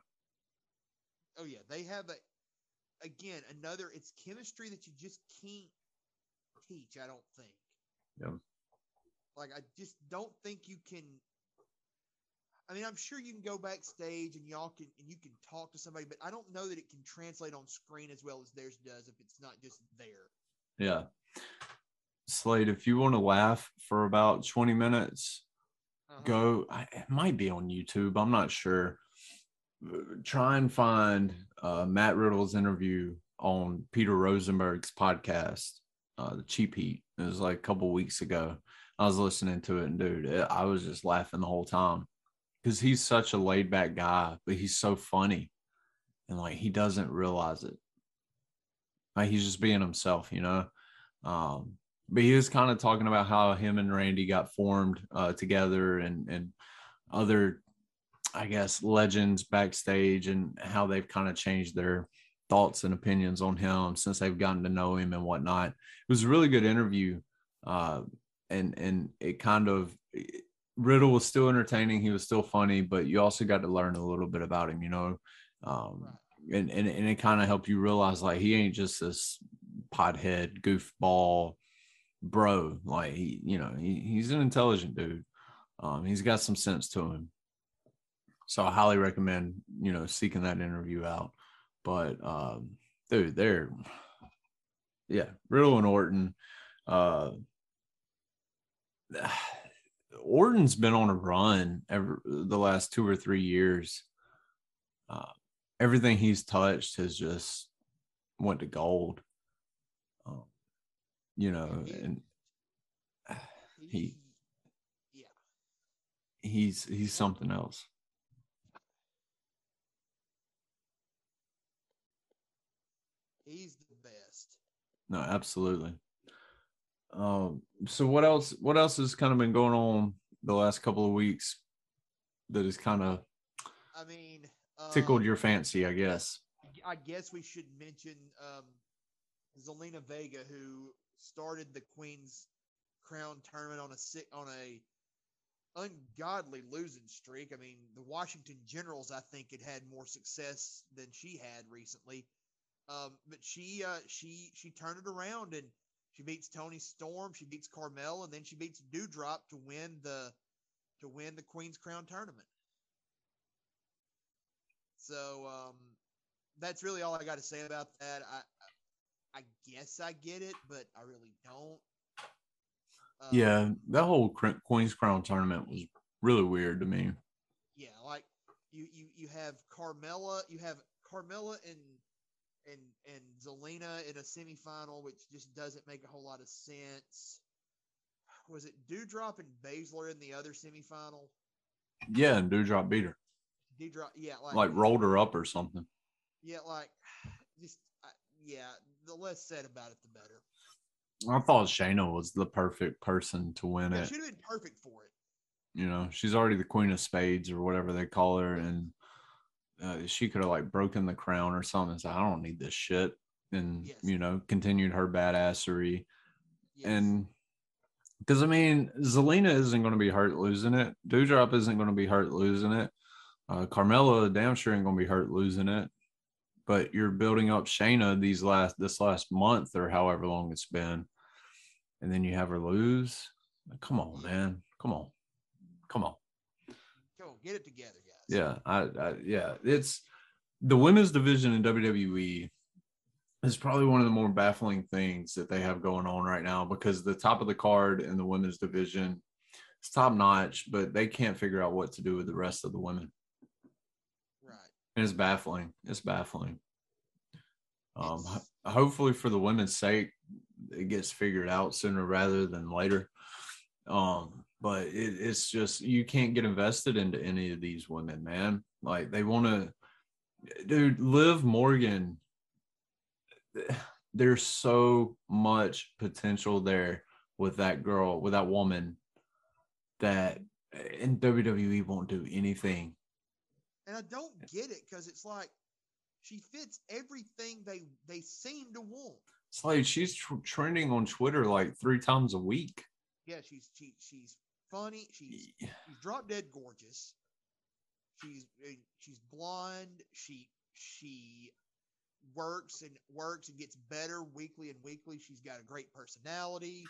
Oh yeah, they have a again another. It's chemistry that you just can't teach. I don't think. Yeah. Like I just don't think you can. I mean, I'm sure you can go backstage and y'all can and you can talk to somebody, but I don't know that it can translate on screen as well as theirs does if it's not just there. Yeah. Slade, if you want to laugh for about 20 minutes, Uh-huh. go. I, it might be on YouTube. I'm not sure. Try and find uh, Matt Riddle's interview on Peter Rosenberg's podcast, uh, the Cheap Heat. It was like a couple weeks ago. I was listening to it, and dude, it, I was just laughing the whole time because he's such a laid back guy, but he's so funny, and like he doesn't realize it. Like he's just being himself, you know. Um, but he was kind of talking about how him and Randy got formed uh, together and and other, I guess, legends backstage and how they've kind of changed their thoughts and opinions on him since they've gotten to know him and whatnot. It was a really good interview, uh, and and it kind of Riddle was still entertaining. He was still funny, but you also got to learn a little bit about him, you know. Um, and, and and it kind of helped you realize like he ain't just this pothead goofball bro like he you know he, he's an intelligent dude um he's got some sense to him so i highly recommend you know seeking that interview out but um dude they're yeah riddle and orton uh orton's been on a run ever the last two or three years. Uh everything he's touched has just went to gold. Um, you know and He, yeah, he's he's something else he's the best. no absolutely um so what else what else has kind of been going on the last couple of weeks that has kind of I mean, tickled um, your fancy i guess I guess we should mention um, Zelina Vega, who started the Queen's Crown tournament on a on a ungodly losing streak. I mean, the Washington Generals, I think, had had more success than she had recently. Um, but she uh, she she turned it around and she beats Toni Storm, she beats Carmel, and then she beats Doudrop to win the to win the Queen's Crown tournament. So um, that's really all I got to say about that. I, I guess I get it, but I really don't. Um, yeah that whole queen's crown tournament was really weird to me yeah. Like you, you, you have Carmella, you have Carmella and and and Zelina in a semifinal, which just doesn't make a whole lot of sense. Was it Doudrop and Baszler in the other semifinal? Yeah, and Doudrop beat her. Doudrop, yeah, like, Like rolled her up or something. yeah, like just uh, yeah. The less said about it, the better. I thought Shayna was the perfect person to win Yeah, it. should have been perfect for it. You know, she's already the queen of spades or whatever they call her, and uh, she could have like broken the crown or something. And said, I don't need this shit, and Yes. you know, continued her badassery. Yes. And because I mean, Zelina isn't going to be hurt losing it. Doudrop isn't going to be hurt losing it. Uh, Carmella damn sure ain't going to be hurt losing it. But you're building up Shayna these last this last month or however long it's been, and then you have her lose. Come on, man. Come on. Come on. On, get it together. Yeah, I, I yeah, it's the women's division in WWE is probably one of the more baffling things that they have going on right now because the top of the card in the women's division is top notch, but they can't figure out what to do with the rest of the women. Right. And it's baffling. It's baffling. Um, It's- hopefully for the women's sake, it gets figured out sooner rather than later. Um, but it, it's just you can't get invested into any of these women, man. Like they want to, dude. Liv Morgan. There's so much potential there with that girl, with that woman, that in WWE won't do anything. And I don't get it because it's like she fits everything they they seem to want. It's like she's tr- trending on Twitter like three times a week. Yeah, she's she, she's funny. She's she's drop dead gorgeous. She's uh, she's blonde. She she works and works and gets better weekly and weekly. She's got a great personality.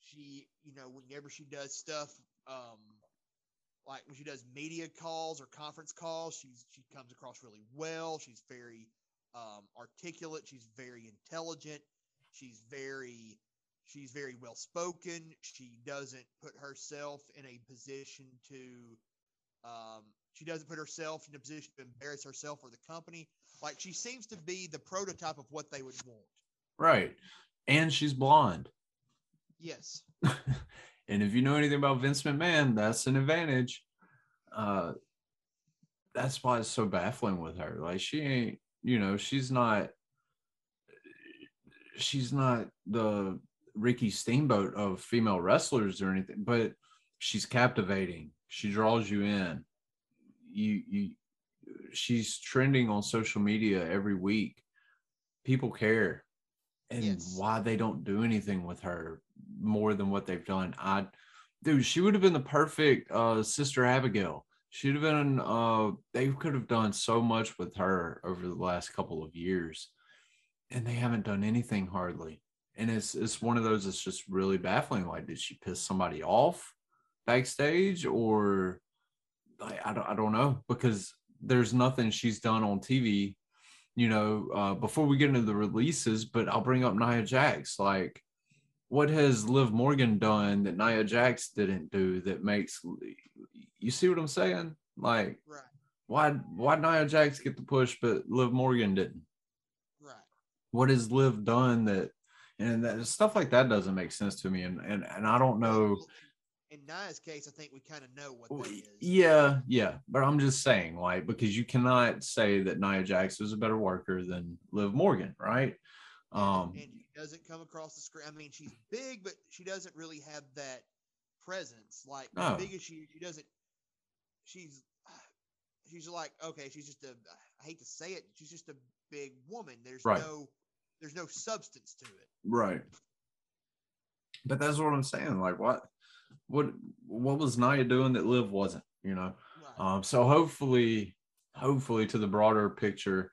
She, you know, whenever she does stuff, um, like when she does media calls or conference calls, she's she comes across really well. She's very um, articulate. She's very intelligent. She's very she's very well spoken. She doesn't put herself in a position to um, she doesn't put herself in a position to embarrass herself or the company. Like she seems to be the prototype of what they would want. Right. And she's blonde. Yes. and if you know anything about Vince McMahon, that's an advantage. Uh that's why it's so baffling with her. Like she ain't, you know, she's not she's not the Ricky Steamboat of female wrestlers or anything, but she's captivating. She draws you in. You you she's trending on social media every week. People care. And Yes. why they don't do anything with her more than what they've done. I dude, she would have been the perfect uh sister Abigail. She'd have been uh they could have done so much with her over the last couple of years. And they haven't done anything hardly. And it's it's one of those that's just really baffling. Like, did she piss somebody off backstage or like I don't I don't know because there's nothing she's done on TV, you know, uh, before we get into the releases, but I'll bring up Nia Jax. Like, what has Liv Morgan done that Nia Jax didn't do that makes you see what I'm saying? Like, Right. why why Nia Jax get the push but Liv Morgan didn't? Right. What has Liv done that and that stuff like that doesn't make sense to me and and, and I don't know In Nia's case, I think we kind of know what that is. Yeah, yeah, but I'm just saying, like, because you cannot say that Nia Jax is a better worker than Liv Morgan, right? Um, and she doesn't come across the screen. I mean, she's big, but she doesn't really have that presence. Like No. big as she, she doesn't. She's she's like okay, she's just a. I hate to say it, she's just a big woman. There's Right. no there's no substance to it. right. But that's what I'm saying. Like, what, what, what was Nia doing that Liv wasn't? You know. Right. Um, so hopefully, hopefully to the broader picture,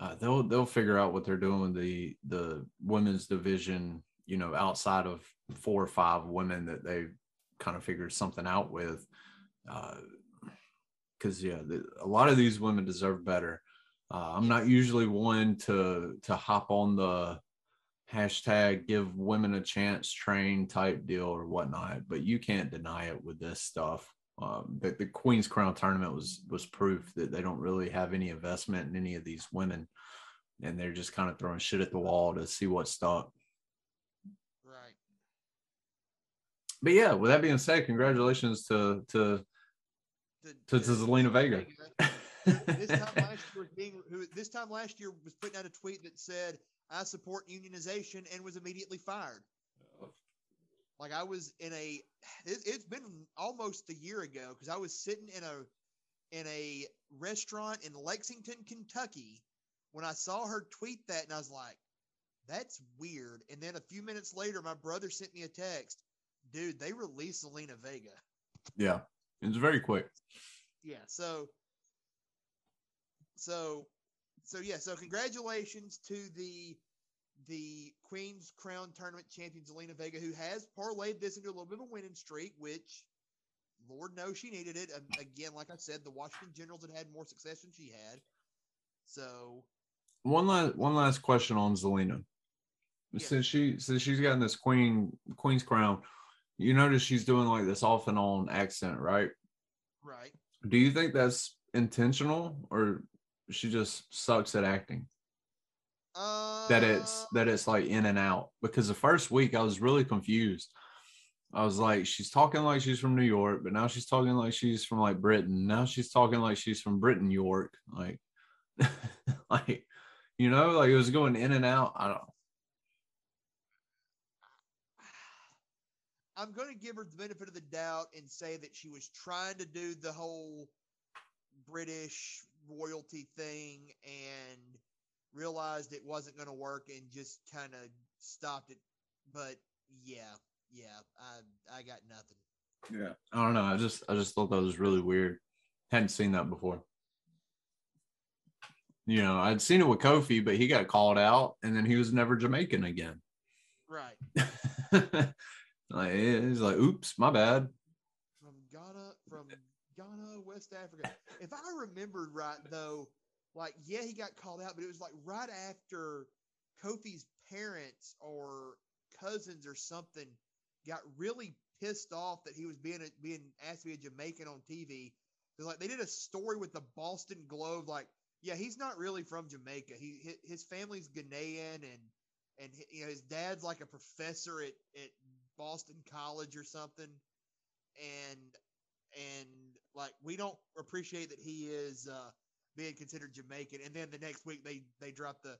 uh, they'll they'll figure out what they're doing with the the women's division. You know, outside of four or five women that they kind of figured something out with. Because yeah, the, a lot of these women deserve better. Uh, I'm not usually one to to hop on the hashtag give women a chance train type deal or whatnot, but you can't deny it with this stuff um, the, the Queen's Crown tournament was was proof that they don't really have any investment in any of these women. and they're just kind of throwing shit at the wall to see what stuck. Right. But yeah, with that being said, congratulations to to To, to, to Zelina Vega. this time last year was being who this time last year was putting out a tweet that said I support unionization and was immediately fired. Like I was in a it, it's been almost a year ago because I was sitting in a in a restaurant in Lexington, Kentucky when I saw her tweet that and I was like, that's weird. And then a few minutes later, my brother sent me a text, dude, they released Zelina Vega. yeah, it's very quick. Yeah, so so so yeah, so congratulations to the the Queen's Crown Tournament champion Zelina Vega, who has parlayed this into a little bit of a winning streak, which Lord knows she needed it. Um, again, like I said, the Washington Generals had had more success than she had. So One last one last question on Zelina. Yeah. Since she since she's gotten this queen queen's crown, you notice she's doing like this off and on accent, right? right, Do you think that's intentional or she just sucks at acting? uh, That it's that it's like in and out. Because the first week I was really confused. I was like, she's talking like she's from New York, but now she's talking like she's from like Britain. Now she's talking like she's from Britain, York. Like, like, you know, like it was going in and out. I don't I'm going to give her the benefit of the doubt and say that she was trying to do the whole British royalty thing and realized it wasn't going to work and just kind of stopped it. But yeah, yeah, I I got nothing. Yeah. I don't know. I just I just thought that was really weird. Hadn't seen that before. You know, I'd seen it with Kofi, but he got called out and then he was never Jamaican again. Right. like he's like, oops, my bad. Ghana, West Africa. If I remembered right, though, like yeah, he got called out, but it was like right after Kofi's parents or cousins or something got really pissed off that he was being a, being asked to be a Jamaican on TV. Because like they did a story with the Boston Globe, like yeah, he's not really from Jamaica. He his family's Ghanaian and and you know his dad's like a professor at at Boston College or something, and and like we don't appreciate that he is uh, being considered Jamaican. And then the next week they they drop the.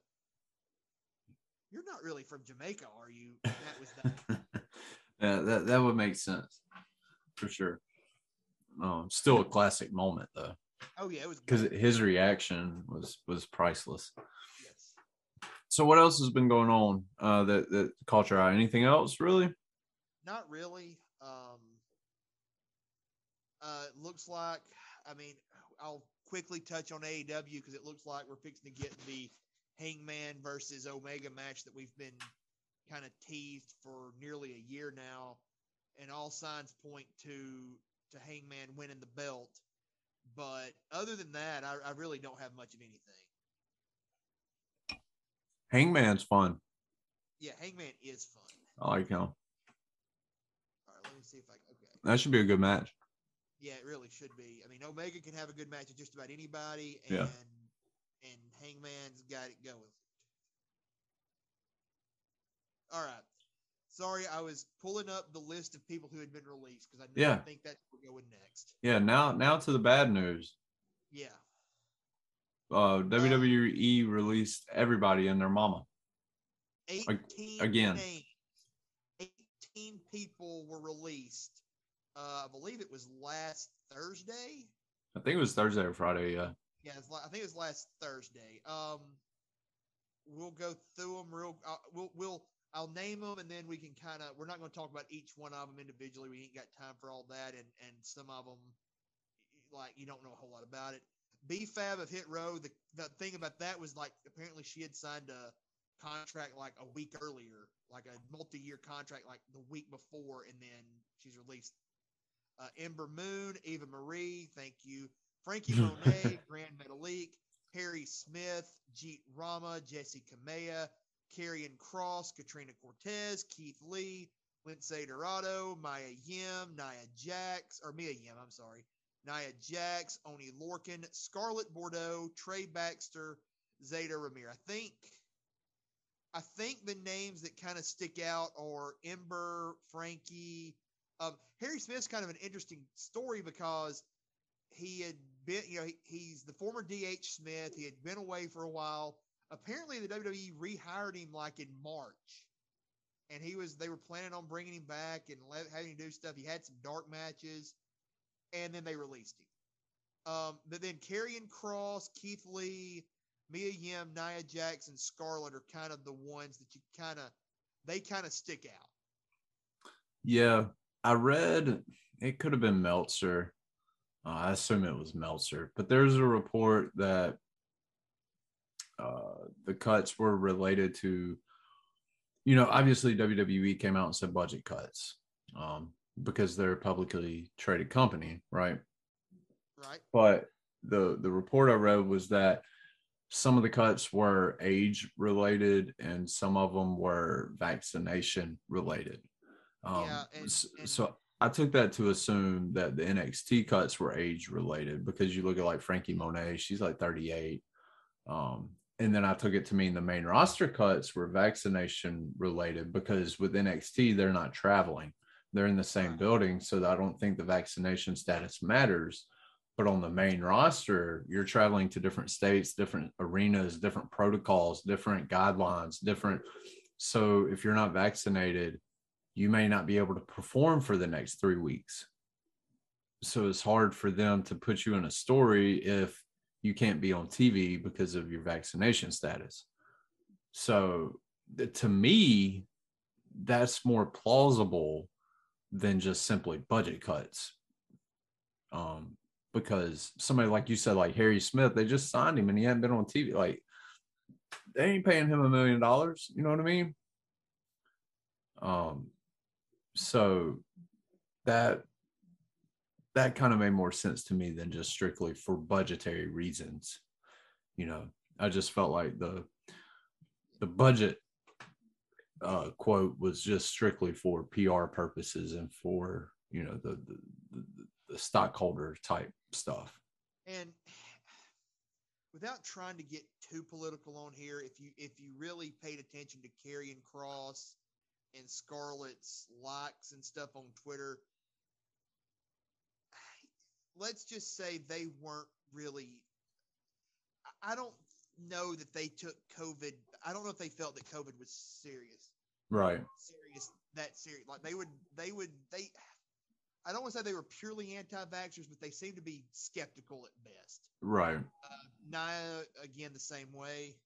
You're not really from Jamaica, are you? That was that. yeah, that that would make sense for sure. Um, still a classic moment though, Oh yeah, it was because his reaction was was priceless. yes. So, what else has been going on uh, that that caught your eye? Anything else really? Not really. Um, uh, it looks like, I mean, I'll quickly touch on AEW because it looks like we're fixing to get the Hangman versus Omega match that we've been kind of teased for nearly a year now, and all signs point to to Hangman winning the belt. But other than that, I, I really don't have much of anything. Hangman's fun. Yeah, Hangman is fun. I like him. All right, let me see if I okay. That should be a good match. Yeah, it really should be. I mean, Omega can have a good match with just about anybody, and Yeah. and Hangman's got it going. All right. Sorry, I was pulling up the list of people who had been released because I, Yeah. think that's where we're going next. Yeah. Now, now to the bad news. Yeah. Uh, WWE released everybody and their mama. 18 again. names. 18 people were released. Uh, I believe it was last Thursday. I think it was Thursday or Friday. Yeah. Yeah, I think it was last Thursday. Um, we'll go through them real. Uh, we'll we'll I'll name them and then we can kind of. We're not going to talk about each one of them individually. We ain't got time for all that, and and some of them, like you don't know a whole lot about it. B Fab of Hit Row. The the thing about that was like apparently she had signed a contract like a week earlier, like a multi-year contract like the week before, and then she's released. Uh, Ember Moon, Eva Marie, thank you. Frankie Monet, Grand Metalik, Harry Smith, Jeet Rama, Jessi Kamea, Karrion Kross, Katrina Cortez, Keith Lee, Lince Dorado, Maya Yim, Nia Jax, or Mia Yim, I'm sorry, Nia Jax, Oney Lorcan, Scarlett Bordeaux, Trey Baxter, Zayda Ramier. I think I think the names that kind of stick out are Ember, Frankie. Um, Harry Smith's kind of an interesting story because he had been, you know, he, he's the former DH Smith. He had been away for a while. Apparently, the WWE rehired him like in March, and he was they were planning on bringing him back and having him do stuff. He had some dark matches, and then they released him. Um, but then Karrion Kross, Keith Lee, Mia Yim, Nia Jackson, Scarlett are kind of the ones that you kind of they kind of stick out. Yeah, I read it could have been Meltzer. Uh, I assume it was Meltzer, but there's a report that uh, the cuts were related to, you know, obviously WWE came out and said budget cuts um, because they're a publicly traded company, right? Right. But the the report I read was that some of the cuts were age related and some of them were vaccination related. Um, yeah, and, and, so I took that to assume that the NXT cuts were age related because you look at like Frankie Monet, she's like 38. Um, and then I took it to mean the main roster cuts were vaccination related because with NXT, they're not traveling, they're in the same building. So I don't think the vaccination status matters. But on the main roster, you're traveling to different states, different arenas, different protocols, different guidelines, different. So if you're not vaccinated, you may not be able to perform for the next three weeks. So it's hard for them to put you in a story if you can't be on TV because of your vaccination status. So to me, that's more plausible than just simply budget cuts. Um, because somebody like you said, like Harry Smith, they just signed him and he hadn't been on TV. Like they ain't paying him a million dollars. You know what I mean? Um, so that that kind of made more sense to me than just strictly for budgetary reasons. You know, I just felt like the the budget uh, quote was just strictly for PR purposes and for you know the the, the, the stockholder type stuff. And without trying to get too political on here, if you if you really paid attention to Karrion Kross and Scarlett's likes and stuff on Twitter, let's just say they weren't really. I don't know that they took COVID. I don't know if they felt that COVID was serious. Right. Serious. That serious. Like they would. They would. They. I don't want to say they were purely anti-vaxxers, but they seem to be skeptical at best. Right. Uh, Nia again the same way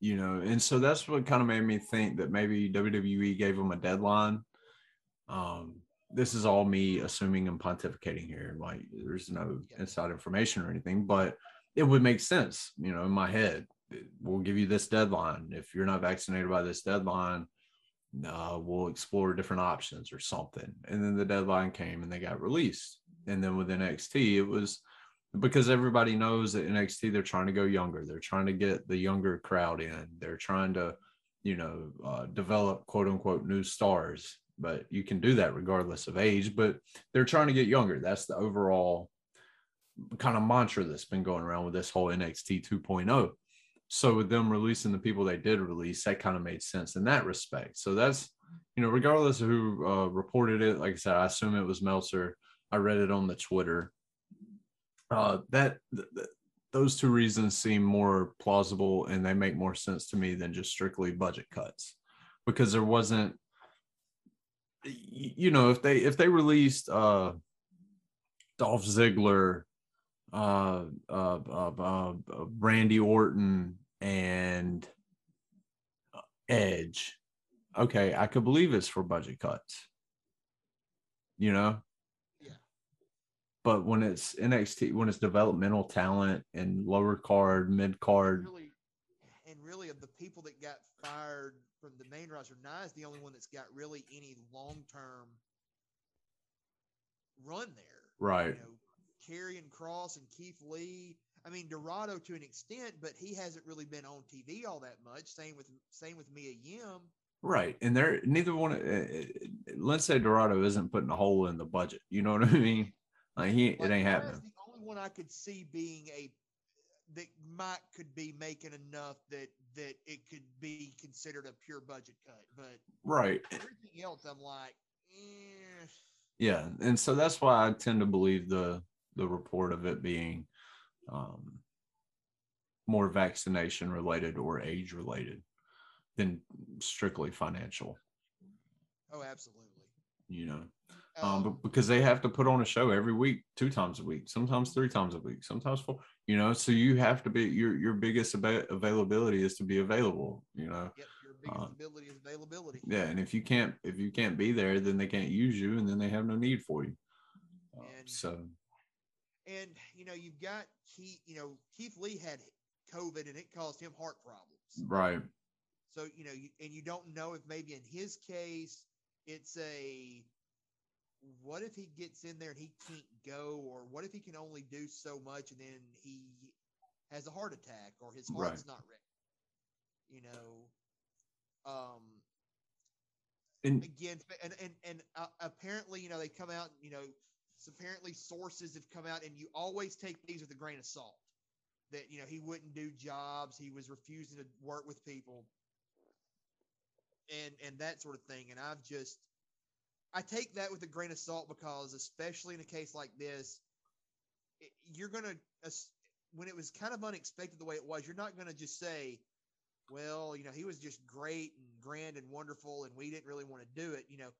you know, and so that's what kind of made me think that maybe WWE gave them a deadline. Um, this is all me assuming and pontificating here. Like there's no inside information or anything, but it would make sense, you know, in my head. We'll give you this deadline. If you're not vaccinated by this deadline, uh, we'll explore different options or something. And then the deadline came and they got released. And then with NXT, it was because everybody knows that NXT they're trying to go younger. They're trying to get the younger crowd in. They're trying to, you know, uh, develop quote unquote new stars. But you can do that regardless of age. But they're trying to get younger. That's the overall kind of mantra that's been going around with this whole NXT 2.0. So with them releasing the people they did release, that kind of made sense in that respect. So that's you know, regardless of who uh, reported it, like I said, I assume it was Meltzer. I read it on the Twitter uh, that th- th- those two reasons seem more plausible and they make more sense to me than just strictly budget cuts because there wasn't you know if they if they released uh Dolph Ziggler uh uh, uh, uh, uh Randy Orton and Edge okay I could believe it's for budget cuts you know but when it's NXT, when it's developmental talent and lower card, mid card, really, and really of the people that got fired from the main roster, Nia is the only one that's got really any long term run there. Right. You know, Karrion Kross and Keith Lee. I mean Dorado to an extent, but he hasn't really been on TV all that much. Same with same with Mia Yim. Right, and they're neither one. Uh, let's say Dorado isn't putting a hole in the budget. You know what I mean? Like he, like, it ain't happening. The only one I could see being a that Mike could be making enough that that it could be considered a pure budget cut. But right. everything else, I'm like, eh. Yeah, and so that's why I tend to believe the the report of it being um, more vaccination related or age related than strictly financial. Oh, absolutely. You know, um, but because they have to put on a show every week, two times a week, sometimes three times a week, sometimes four. You know, so you have to be your your biggest ab- availability is to be available. You know. Yep, your biggest uh, ability is availability. Yeah, and if you can't if you can't be there, then they can't use you, and then they have no need for you. Uh, and, so. And you know, you've got Keith. You know, Keith Lee had COVID, and it caused him heart problems. Right. So you know, you, and you don't know if maybe in his case it's a what if he gets in there and he can't go, or what if he can only do so much and then he has a heart attack or his heart's right. not ready? You know, um, and again, and and and uh, apparently, you know, they come out, you know, apparently sources have come out, and you always take these with a grain of salt. That you know he wouldn't do jobs, he was refusing to work with people, and and that sort of thing. And I've just I take that with a grain of salt because, especially in a case like this, you're gonna when it was kind of unexpected the way it was, you're not gonna just say, "Well, you know, he was just great and grand and wonderful, and we didn't really want to do it." You know,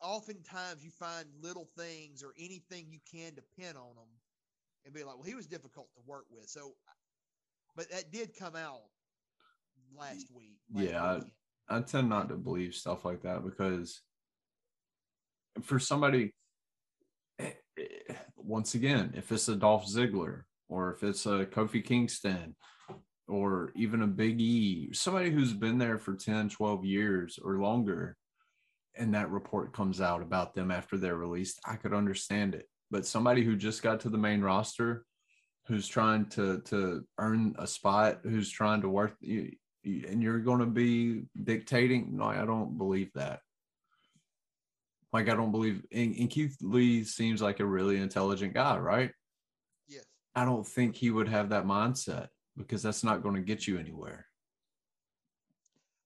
oftentimes you find little things or anything you can to pin on them and be like, "Well, he was difficult to work with." So, but that did come out last week. Last yeah, I, I tend not to believe stuff like that because for somebody, eh, eh, once again, if it's a Dolph Ziggler or if it's a Kofi Kingston or even a Big E, somebody who's been there for 10, 12 years or longer, and that report comes out about them after they're released, I could understand it. But somebody who just got to the main roster, who's trying to to earn a spot, who's trying to work, you, and you're going to be dictating. No, I don't believe that. Like I don't believe and, and Keith Lee seems like a really intelligent guy, right? Yes. I don't think he would have that mindset because that's not going to get you anywhere.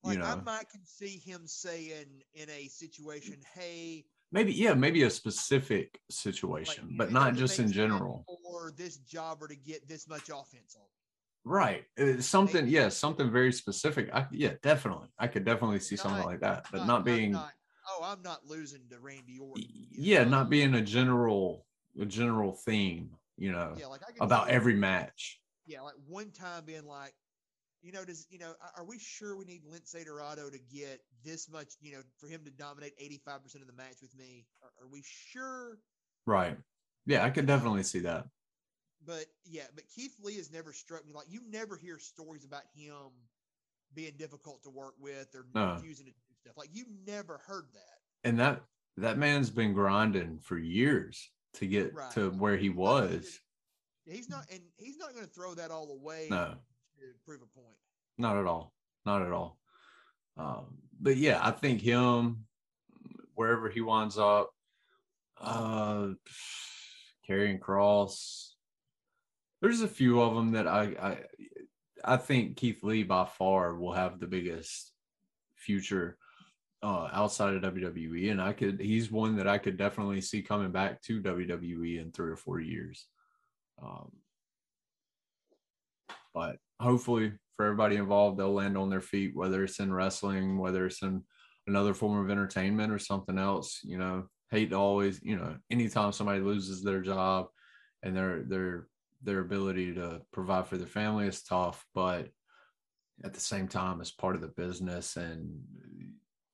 Like you know? I might can see him saying in a situation, "Hey, maybe yeah, maybe a specific situation, like, but not just in general." Or this jobber to get this much offense on. Right, uh, something yes, yeah, something very specific. I, yeah, definitely, I could definitely see not, something like that, but not, not being. Not, oh, I'm not losing to Randy Orton. Yeah, know? not being a general a general theme, you know, yeah, like about every match. Yeah, like one time being like, you know, does you know, are we sure we need Lince Dorado to get this much, you know, for him to dominate 85% of the match with me? Are, are we sure? Right. Yeah, I could definitely see that. But yeah, but Keith Lee has never struck me like you never hear stories about him being difficult to work with or no. refusing to stuff. Like you never heard that. And that that man's been grinding for years to get right. to where he was. He's not, and he's not going to throw that all away. No, to prove a point. Not at all. Not at all. Um, but yeah, I think him wherever he winds up, uh, Karrion Kross. There's a few of them that I, I I think Keith Lee by far will have the biggest future uh, outside of WWE, and I could he's one that I could definitely see coming back to WWE in three or four years. Um, but hopefully, for everybody involved, they'll land on their feet, whether it's in wrestling, whether it's in another form of entertainment or something else. You know, hate to always, you know, anytime somebody loses their job and their their their ability to provide for their family is tough, but at the same time, it's part of the business and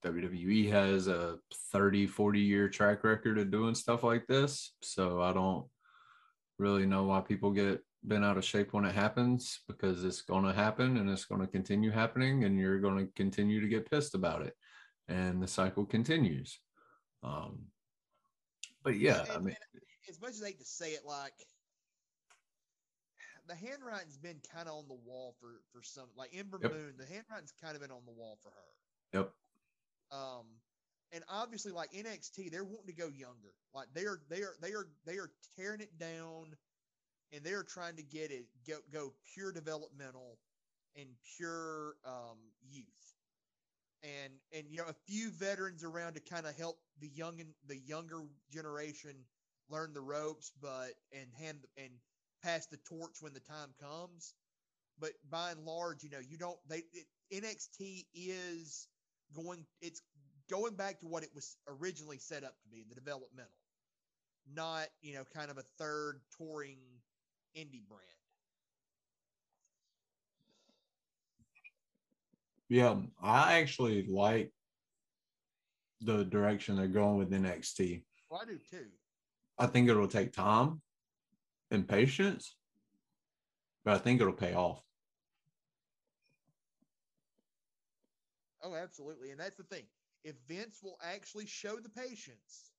WWE has a 30, 40 year track record of doing stuff like this. So I don't really know why people get bent out of shape when it happens because it's going to happen and it's going to continue happening and you're going to continue to get pissed about it and the cycle continues. Um, but yeah, and, I mean, as much as I hate to say it, like the handwriting's been kind of on the wall for for some, like Ember yep. Moon, the handwriting's kind of been on the wall for her. Yep. Um, and obviously, like NXT, they're wanting to go younger. Like they are, they are, they are, they are tearing it down and they're trying to get it go, go pure developmental and pure um, youth and and you know a few veterans around to kind of help the young and the younger generation learn the ropes but and hand and pass the torch when the time comes but by and large you know you don't they it, NXT is going it's going back to what it was originally set up to be the developmental not you know kind of a third touring indie brand Yeah, I actually like the direction they're going with NXT. well, i do too I think it'll take time and patience, but I think it'll pay off. Oh, absolutely. And that's the thing. If Vince will actually show the patience,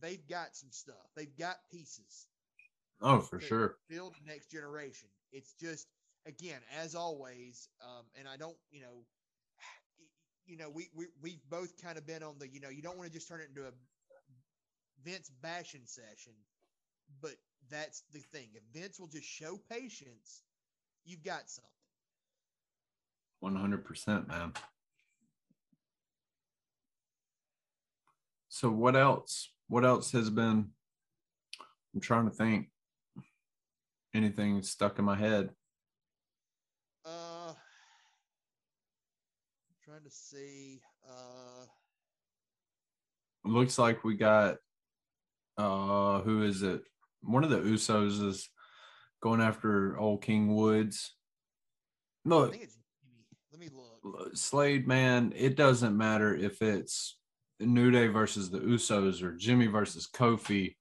they've got some stuff. They've got pieces. Oh, for sure. Build the next generation. It's just, again, as always, um, and I don't, you know, you know, we, we we've both kind of been on the, you know, you don't want to just turn it into a Vince bashing session, but that's the thing. If Vince will just show patience, you've got something. 100%, man. So what else? What else has been I'm trying to think anything stuck in my head. Uh, trying to see. Uh, looks like we got uh who is it? One of the Usos is going after old King Woods. I think it's. Let me look. Slade, man, it doesn't matter if it's New Day versus the Usos or Jimmy versus Kofi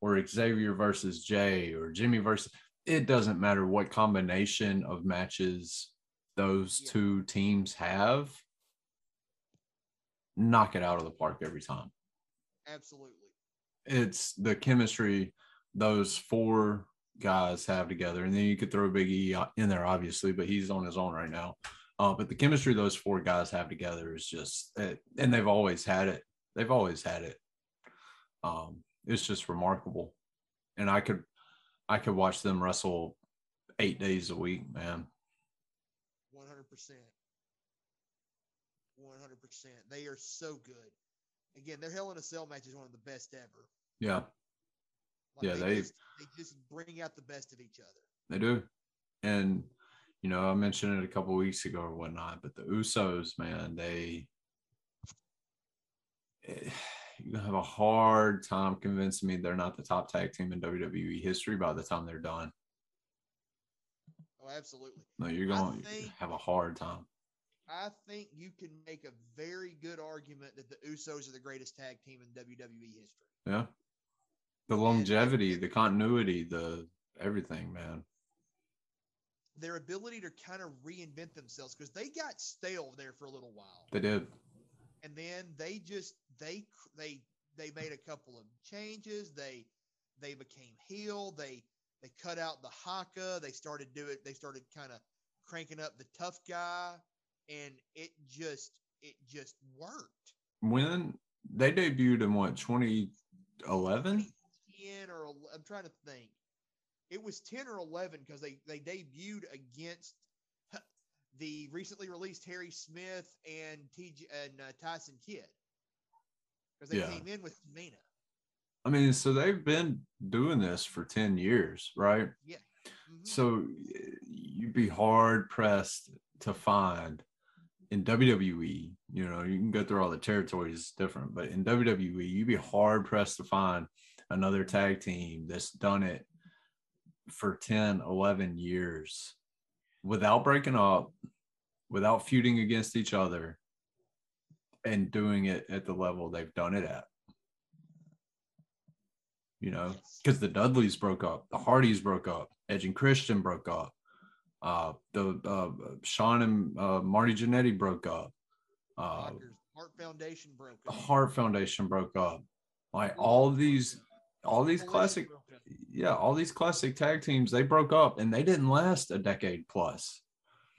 or Xavier versus Jay or Jimmy versus it doesn't matter what combination of matches those Yeah. two teams have. Knock it out of the park every time. Absolutely. It's the chemistry those four guys have together. And then you could throw Big E in there, obviously, but he's on his own right now. Uh, but the chemistry those four guys have together is just, it, and they've always had it. They've always had it. Um, it's just remarkable. And I could, I could watch them wrestle eight days a week, man. One hundred percent. One hundred percent. They are so good. Again, their Hell in a Cell match is one of the best ever. Yeah, Like Yeah, they they- just, they just bring out the best of each other. they do. And, you know, I mentioned it a couple weeks ago or whatnot, but the Usos, man, they, eh, you have a hard time convincing me they're not the top tag team in WWE history by the time they're done. Oh, absolutely. No, you're going to have a hard time. I think you can make a very good argument that the Usos are the greatest tag team in WWE history. Yeah. The longevity, the continuity, the everything, man. Their ability to kind of reinvent themselves because they got stale there for a little while. They did. and then they just they they they made a couple of changes they they became heel they they cut out the haka they started do it. they started kind of cranking up the tough guy and it just it just worked When they debuted in what, 2011? 10 or i'm trying to think it was 10 or 11 because they they debuted against the recently released harry smith and tj and uh, tyson kidd because they Yeah. came in with Tamina. I mean, so they've been doing this for 10 years, right? Mhm. So eh, you'd be hard pressed to find in WWE, you know, you can go through all the territories, it's different, but in WWE, you'd be hard pressed to find another tag team that's done it for 10, 11 years without breaking up, without feuding against each other, and doing it at the level they've done it at. You know, because the Dudleys broke up, the Hardys broke up, Edge and Christian broke up, uh, the uh, Shawn and uh, Marty Jannetty broke up, uh, Hart Foundation broke the up. Hart Foundation broke up, like all these, all these classic. Yeah, all these classic tag teams they broke up and they didn't last a decade plus.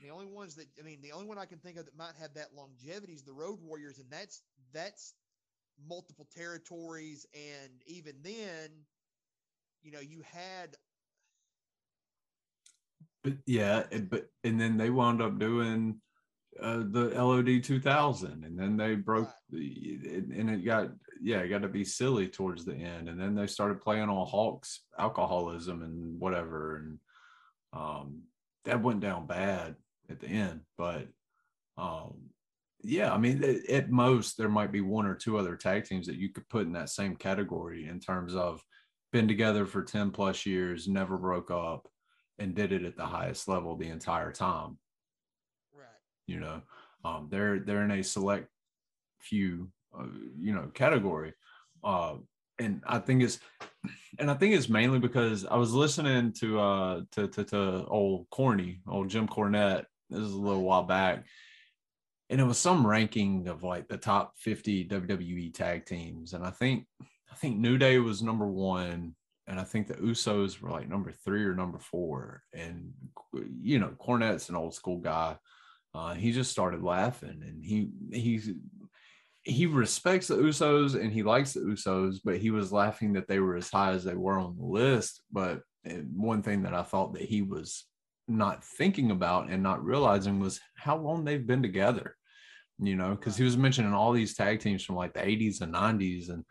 The only ones that I mean, the only one I can think of that might have that longevity is the Road Warriors, and that's that's multiple territories, and even then, you know, you had but yeah, but and then they wound up doing uh, the LOD 2000, and then they broke, the, and and it got yeah, it got to be silly towards the end, and then they started playing on Hawks alcoholism and whatever, and um, that went down bad at the end, but um, yeah, I mean, at- at most there might be one or two other tag teams that you could put in that same category in terms of been together for 10 plus years, never broke up, and did it at the highest level the entire time. right. You know, um, they're they're in a select few, uh, you know, category, uh, and I think it's, and I think it's mainly because I was listening to uh to to, to old Corny, old Jim Cornette. This is a little while back, and it was some ranking of like the top 50 WWE tag teams, and I think I think New Day was number one, and I think the Usos were like number three or number four. And you know, Cornette's an old school guy. Uh, he just started laughing, and he he's he respects the Usos and he likes the Usos, but he was laughing that they were as high as they were on the list. But eh, one thing that I thought that he was not thinking about and not realizing was how long they've been together. You know, because he was mentioning all these tag teams from like the 80s and 90s, and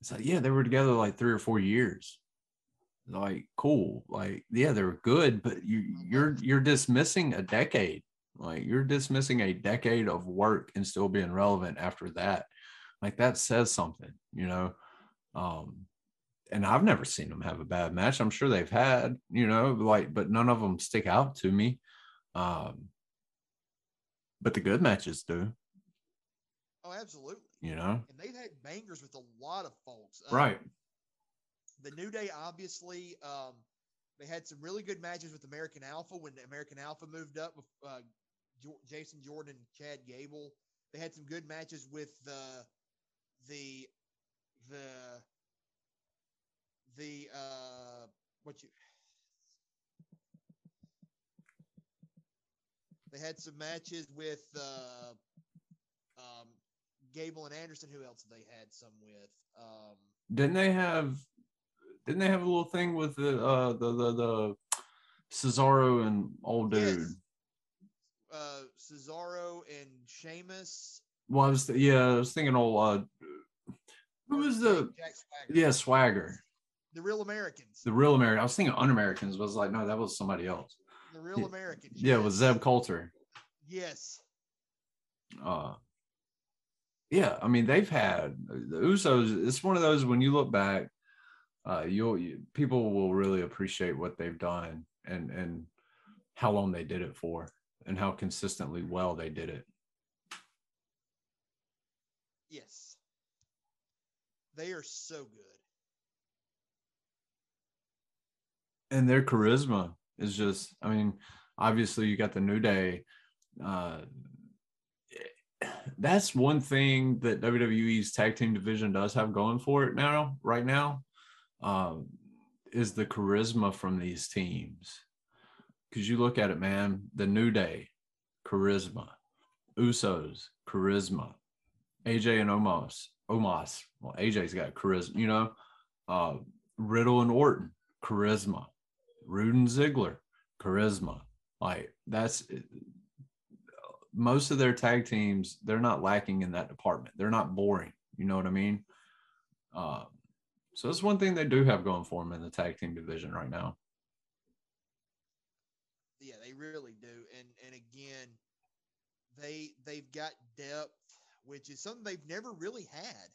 it's like, yeah, they were together like three or four years. Like, cool. Like, yeah, they were good, but you you're you're dismissing a decade. Like you're dismissing a decade of work and still being relevant after that. Like that says something, you know. Um, and I've never seen them have a bad match. I'm sure they've had, you know, like, but none of them stick out to me. Um, but the good matches do, Oh, absolutely. you know. And they've had bangers with a lot of folks. Um, Right. The New Day, obviously, um, they had some really good matches with American Alpha when American Alpha moved up uh, Jo- Jason Jordan and Chad Gable. They had some good matches with the the the the uh what you they had some matches with uh um Gable and Anderson. Who else they had some with? Um Didn't they have? Didn't they have a little thing with the uh the the the Cesaro and old dude? Yes. Uh Cesaro and Sheamus. Well, I was yeah, I was thinking old uh who was the Jack Swagger. yeah swagger The real Americans. the real American. I was thinking un-Americans, but I was like, no, that was somebody else. The real yeah. Americans. Yeah, it was. Zeb Colter. Yes. Uh, yeah, I mean they've had the Usos. It's one of those when you look back, uh, you'll you, people will really appreciate what they've done and and how long they did it for and how consistently well they did it. Yes. They are so good. and their charisma is just i mean obviously you got the new day uh that's one thing that wwe's tag team division does have going for it now right now um is the charisma from these teams because you look at it man the new day charisma usos charisma aj and omos omos well aj's got charisma you know uh riddle and orton charisma Roode and Ziggler, charisma. Like that's most of their tag teams, they're not lacking in that department. They're not boring. You know what I mean? Um, so that's one thing they do have going for them in the tag team division right now. Yeah, they really do. And and again, they they've got depth, which is something they've never really had.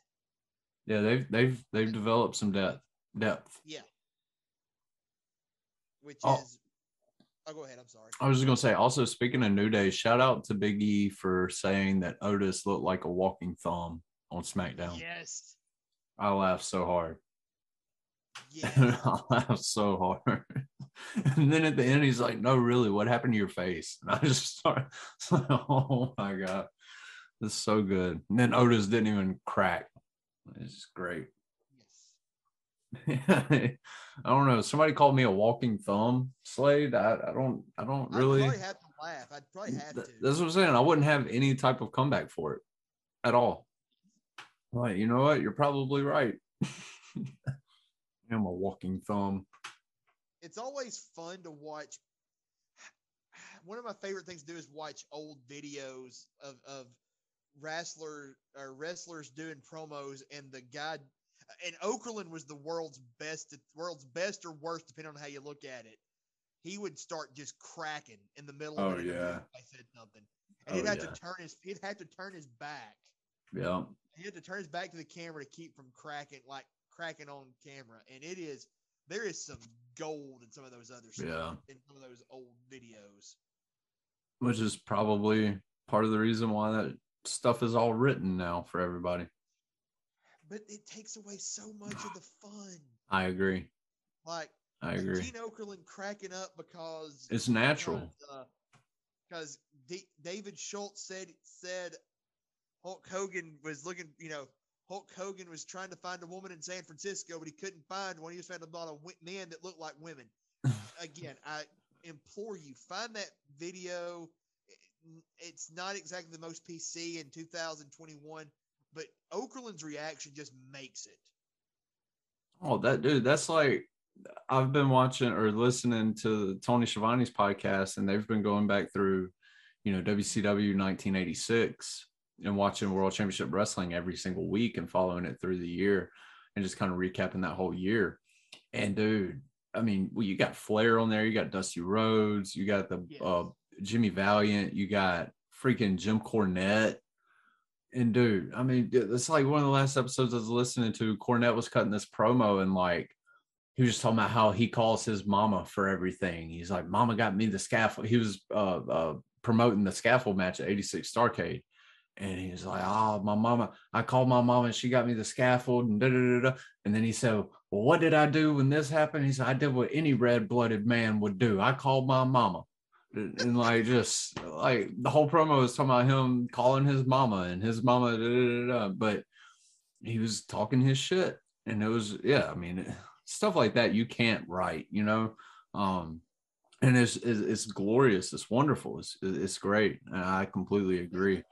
Yeah, they've they've they've developed some depth. Depth. Yeah. Which Oh. is Oh, go ahead. I'm sorry. I was just gonna say. Also, speaking of New Day, shout out to Big E for saying that Otis looked like a walking thumb on SmackDown. Yes. I laughed so hard. Yeah. I laughed so hard. and then at the end, he's like, "No, really, what happened to your face?" And I just started, like, "Oh my god, this is so good." And then Otis didn't even crack. It's great. yes. I don't know. Somebody called me a walking thumb, Slade. I, I don't. I don't I'd really. probably have to laugh. I'd probably have to. That's what I'm saying. I wouldn't have any type of comeback for it at all. Like, you know what? You're probably right. I'm a walking thumb. It's always fun to watch. One of my favorite things to do is watch old videos of of wrestler or wrestlers doing promos, and the guy and Okerlund was the world's best, world's best or worst, depending on how you look at it. He would start just cracking in the middle. Oh of it yeah, I said something, and Oh, he'd have yeah. to turn his he'd have to turn his back. yeah. He had to turn his back to the camera to keep from cracking like cracking on camera, and it is there is some gold in some of those other stuff, Yeah. in some of those old videos. Which is probably part of the reason why that stuff is all written now for everybody. But it takes away so much of the fun. I agree. Like I agree. Gene Okerlund cracking up because It's natural. Because uh, D- David Schultz said said Hulk Hogan was looking, you know, Hulk Hogan was trying to find a woman in San Francisco, but he couldn't find one. He was finding a lot of men that looked like women. Again, I implore you, find that video. It's not exactly the most PC in 2021, but Okerlund's reaction just makes it. Oh, that dude, that's like I've been watching or listening to Tony Schiavone's podcast, and they've been going back through, you know, WCW 1986 and watching World Championship Wrestling every single week and following it through the year and just kind of recapping that whole year. And dude, I mean, well, you got Flair on there, you got Dusty Rhodes, you got the Yes. uh, Jimmy Valiant, you got freaking Jim Cornette. And dude, I mean, it's like one of the last episodes I was listening to. Cornette was cutting this promo and like he was just talking about how he calls his mama for everything. He's like, Mama got me the scaffold. He was uh, uh, promoting the scaffold match at 86 Starcade. And he was like, Oh, my mama, I called my mama and she got me the scaffold and da da da da. And then he said, Well, what did I do when this happened? He said, I did what any red blooded man would do. I called my mama. And, like just like the whole promo was talking about him calling his mama and his mama, da, da, da, da. but he was talking his shit. And it was, yeah, I mean, stuff like that you can't write, you know. Um, and it's, it's it's glorious, it's wonderful, it's it's great. And I completely agree.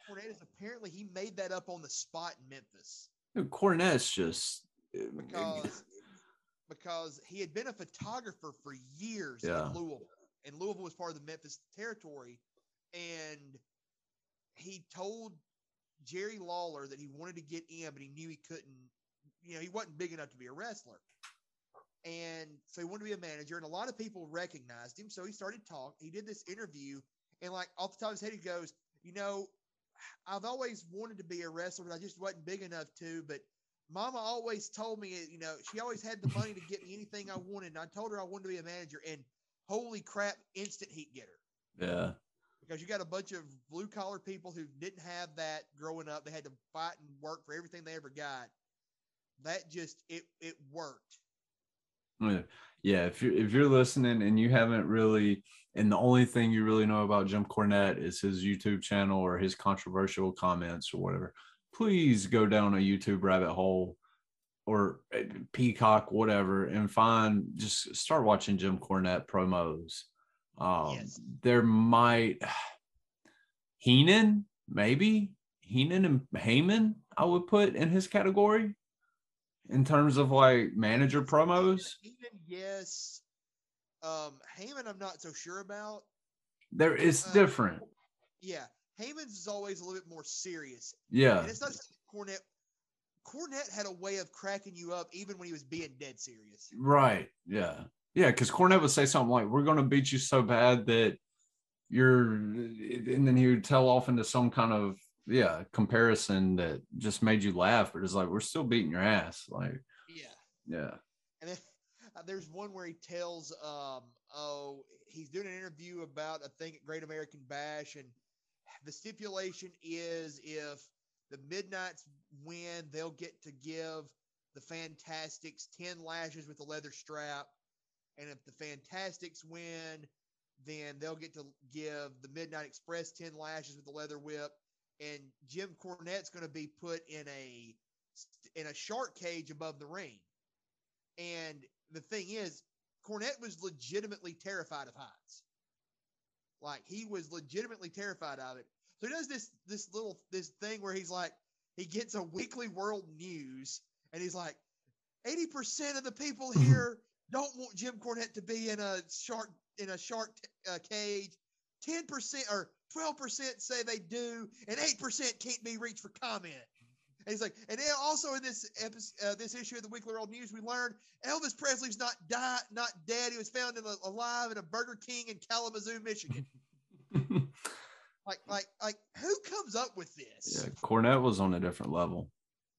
Apparently he made that up on the spot in Memphis. Dude, Cornette's just because because he had been a photographer for years Yeah. in Louisville, and Louisville was part of the Memphis territory, and he told Jerry Lawler that he wanted to get in, but he knew he couldn't. You know, he wasn't big enough to be a wrestler, and so he wanted to be a manager. And a lot of people recognized him, so he started talking. He did this interview, and like off the top of his head, he goes, "You know, I've always wanted to be a wrestler, but I just wasn't big enough to. But Mama always told me, you know, she always had the money to get me anything I wanted. And I told her I wanted to be a manager, and holy crap, instant heat getter. yeah. Because you got a bunch of blue collar people who didn't have that growing up. They had to fight and work for everything they ever got. That just it it worked. Yeah. If you're if you're listening and you haven't really, and the only thing you really know about Jim Cornette is his YouTube channel or his controversial comments or whatever, please go down a YouTube rabbit hole or Peacock, whatever, and find just start watching Jim Cornette promos. Um, Yes. There might Heenan, maybe Heenan and Heyman, I would put in his category in terms of like manager promos. Heyman, yes. Um, Heyman, I'm not so sure about. There it's Uh, different. Yeah, Heyman's is always a little bit more serious. Yeah. And it's not just Cornette. Cornette had a way of cracking you up even when he was being dead serious. Right. Yeah. Yeah. Because Cornette would say something like, We're gonna beat you so bad that you're and then he would tell off into some kind of yeah comparison that just made you laugh, but it's like we're still beating your ass. Like, Yeah. yeah. And then uh, there's one where he tells, um, oh, he's doing an interview about a thing at Great American Bash, and the stipulation is if the Midnights win, they'll get to give the Fantastics 10 lashes with a leather strap. And if the Fantastics win, then they'll get to give the Midnight Express 10 lashes with the leather whip. And Jim Cornette's going to be put in a in a shark cage above the ring. And the thing is, Cornette was legitimately terrified of heights. Like he was legitimately terrified of it. So he does this this little this thing where he's like he gets a weekly world news and he's like, 80% of the people here don't want Jim Cornette to be in a shark in a shark uh, cage. 10% or 12% say they do, and 8% can't be reached for comment. And he's like, and then also in this episode, uh, this issue of the Weekly World News, we learned Elvis Presley's not died, not dead. He was found in a, alive in a Burger King in Kalamazoo, Michigan. like, like, like, who comes up with this? Yeah, Cornette was on a different level.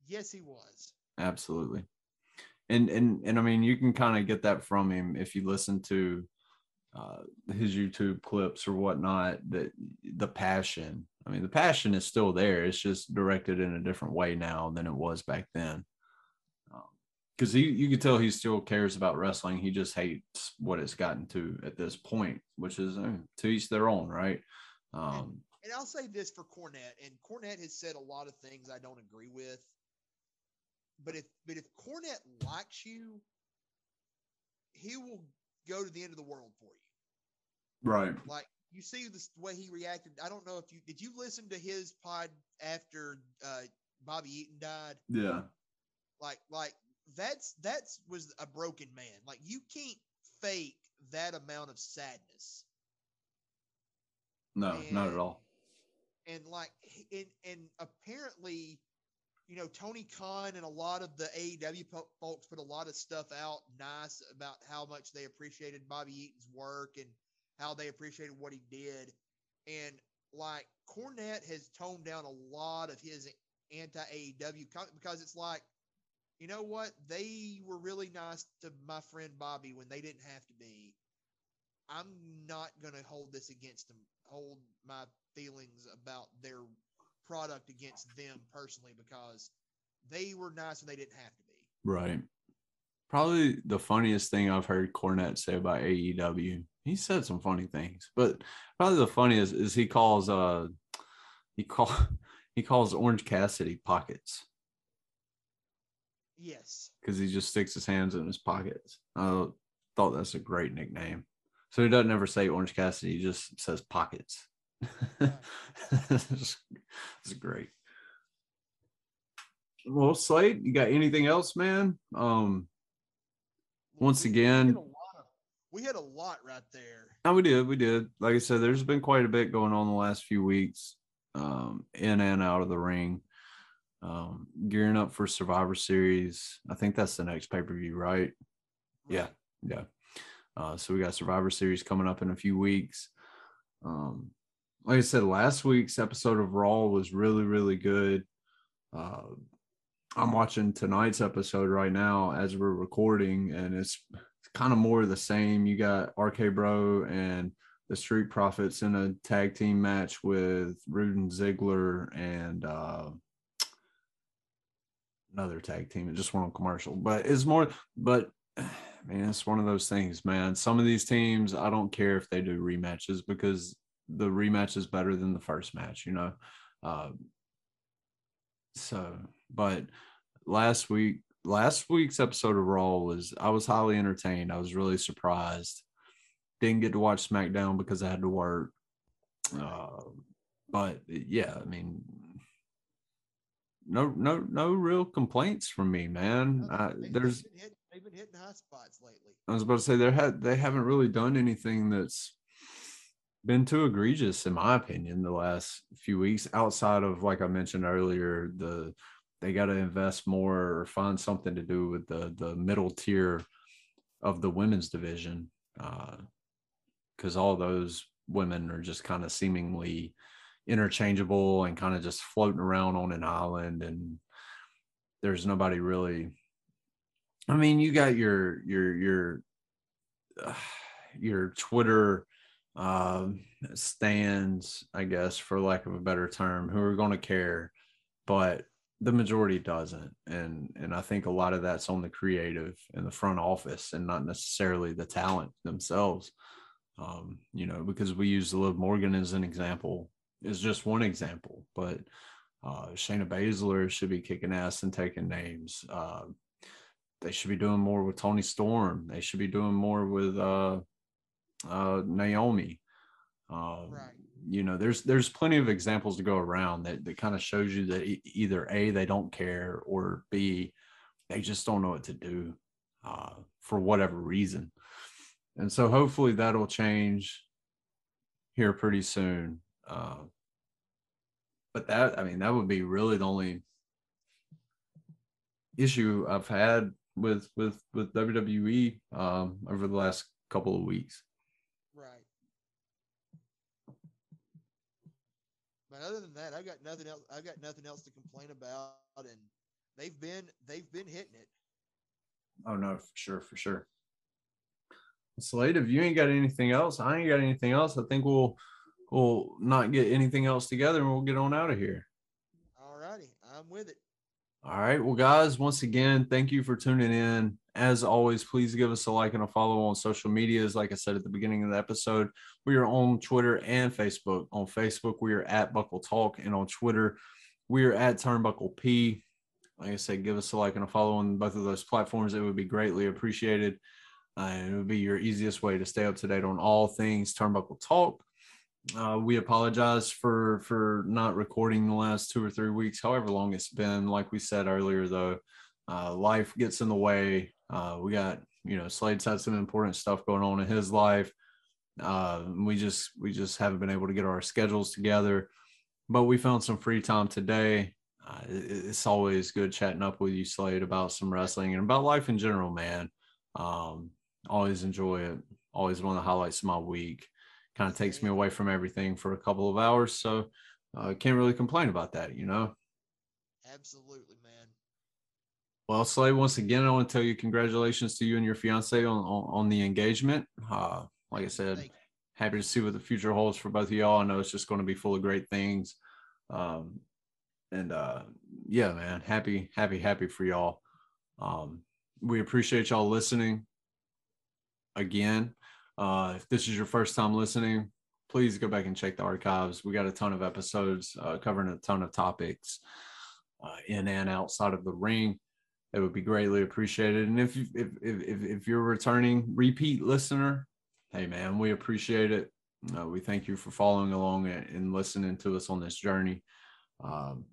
Yes, he was. Absolutely. And and and I mean, you can kind of get that from him if you listen to uh, his YouTube clips or whatnot. That the passion. I mean, the passion is still there. It's just directed in a different way now than it was back then. Because um, he, you can tell he still cares about wrestling. He just hates what it's gotten to at this point, which is uh, to each their own, right? Um, and, and I'll say this for Cornette, and Cornette has said a lot of things I don't agree with. But if but if Cornette likes you, he will go to the end of the world for you. Right. Like you see the way he reacted. I don't know if you did you listen to his pod after uh, Bobby Eaton died. Yeah. Like like that's that's was a broken man. Like you can't fake that amount of sadness. No, and, not at all. And like and and apparently you know, Tony Khan and a lot of the AEW folks put a lot of stuff out nice about how much they appreciated Bobby Eaton's work and how they appreciated what he did. And like Cornette has toned down a lot of his anti AEW because it's like, you know what? They were really nice to my friend Bobby when they didn't have to be. I'm not going to hold this against them, hold my feelings about their product against them personally because they were nice when they didn't have to be. Right. Probably the funniest thing I've heard Cornette say about AEW. He said some funny things, but probably the funniest is he calls uh he call he calls Orange Cassidy pockets. Yes. Because he just sticks his hands in his pockets. I thought that's a great nickname. So he doesn't ever say Orange Cassidy, he just says pockets. is great. Well, Slade, you got anything else, man? Um, once again, we had a lot right there. No, we did, we did. Like I said, there's been quite a bit going on the last few weeks, um, in and out of the ring. Um, gearing up for Survivor Series. I think that's the next pay per view, right? right? Yeah, yeah. Uh, so we got Survivor Series coming up in a few weeks. Um, like I said, last week's episode of Raw was really, really good. Uh, I'm watching tonight's episode right now as we're recording, and it's, kind of more of the same. You got RK Bro and the Street Profits in a tag team match with and Ziggler and uh, another tag team. It just went on commercial, but it's more. But man, it's one of those things, man. Some of these teams, I don't care if they do rematches because the rematch is better than the first match, you know. Uh, so, but last week, last week's episode of Raw was I was highly entertained. I was really surprised. Didn't get to watch SmackDown because I had to work. Uh, but yeah, I mean, no, no, no real complaints from me, man. I, there's they've been hitting high spots lately. I was about to say they had they haven't really done anything that's been too egregious in my opinion the last few weeks outside of like i mentioned earlier the they got to invest more or find something to do with the the middle tier of the women's division because uh, all those women are just kind of seemingly interchangeable and kind of just floating around on an island and there's nobody really i mean you got your your your your twitter uh, stands, I guess, for lack of a better term, who are going to care, but the majority doesn't. And and I think a lot of that's on the creative and the front office, and not necessarily the talent themselves. Um, you know, because we use Liv Morgan as an example, is just one example, but uh, Shayna Baszler should be kicking ass and taking names. Uh, they should be doing more with Toni Storm. They should be doing more with uh, uh, Naomi. Uh, right. You know, there's there's plenty of examples to go around that that kind of shows you that either a they don't care or b they just don't know what to do uh, for whatever reason. And so hopefully that'll change here pretty soon. Uh, but that, I mean, that would be really the only issue I've had with with with WWE um, over the last couple of weeks. Right. But other than that, I've got nothing else. I've got nothing else to complain about, and they've been they've been hitting it. Oh no, for sure, for sure. Slade, if you ain't got anything else, I ain't got anything else. I think we'll we'll not get anything else together and we'll get on out of here. All righty, I'm with it. All right. Well, guys, once again, thank you for tuning in. As always, please give us a like and a follow on social medias. Like I said at the beginning of the episode, we are on Twitter and Facebook. On Facebook, we are at Buckle Talk, and on Twitter, we are at Turnbuckle P. Like I said, give us a like and a follow on both of those platforms. It would be greatly appreciated. Uh, it would be your easiest way to stay up to date on all things Turnbuckle Talk. Uh, we apologize for for not recording the last two or three weeks, however long it's been. Like we said earlier, though, uh, life gets in the way. Uh, we got you know Slade's had some important stuff going on in his life. Uh, we just we just haven't been able to get our schedules together, but we found some free time today. Uh, it's always good chatting up with you, Slade, about some wrestling and about life in general, man. Um, always enjoy it. Always one of the highlights of my week kind of takes me away from everything for a couple of hours. So I uh, can't really complain about that, you know? Absolutely. Well, Slade, once again, I want to tell you congratulations to you and your fiance on, on, on the engagement. Uh, like I said, happy to see what the future holds for both of y'all. I know it's just going to be full of great things. Um, and uh, yeah, man, happy, happy, happy for y'all. Um, we appreciate y'all listening again. Uh, if this is your first time listening, please go back and check the archives. We got a ton of episodes uh, covering a ton of topics uh, in and outside of the ring. It would be greatly appreciated. And if, if if if if you're a returning repeat listener, hey man, we appreciate it. Uh, we thank you for following along and listening to us on this journey. Um,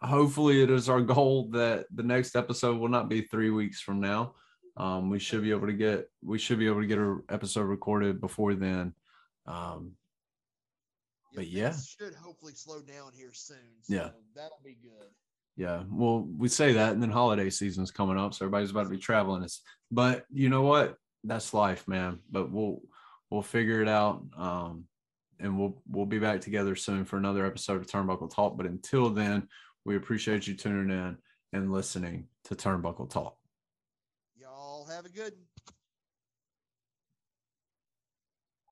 hopefully, it is our goal that the next episode will not be three weeks from now. Um, we should be able to get we should be able to get an episode recorded before then. Um, but yeah, should hopefully slow down here soon. So yeah, that'll be good. Yeah, well, we say that, and then holiday season's coming up, so everybody's about to be traveling. But you know what? That's life, man. But we'll we'll figure it out, um, and we'll we'll be back together soon for another episode of Turnbuckle Talk. But until then, we appreciate you tuning in and listening to Turnbuckle Talk Y'all have a good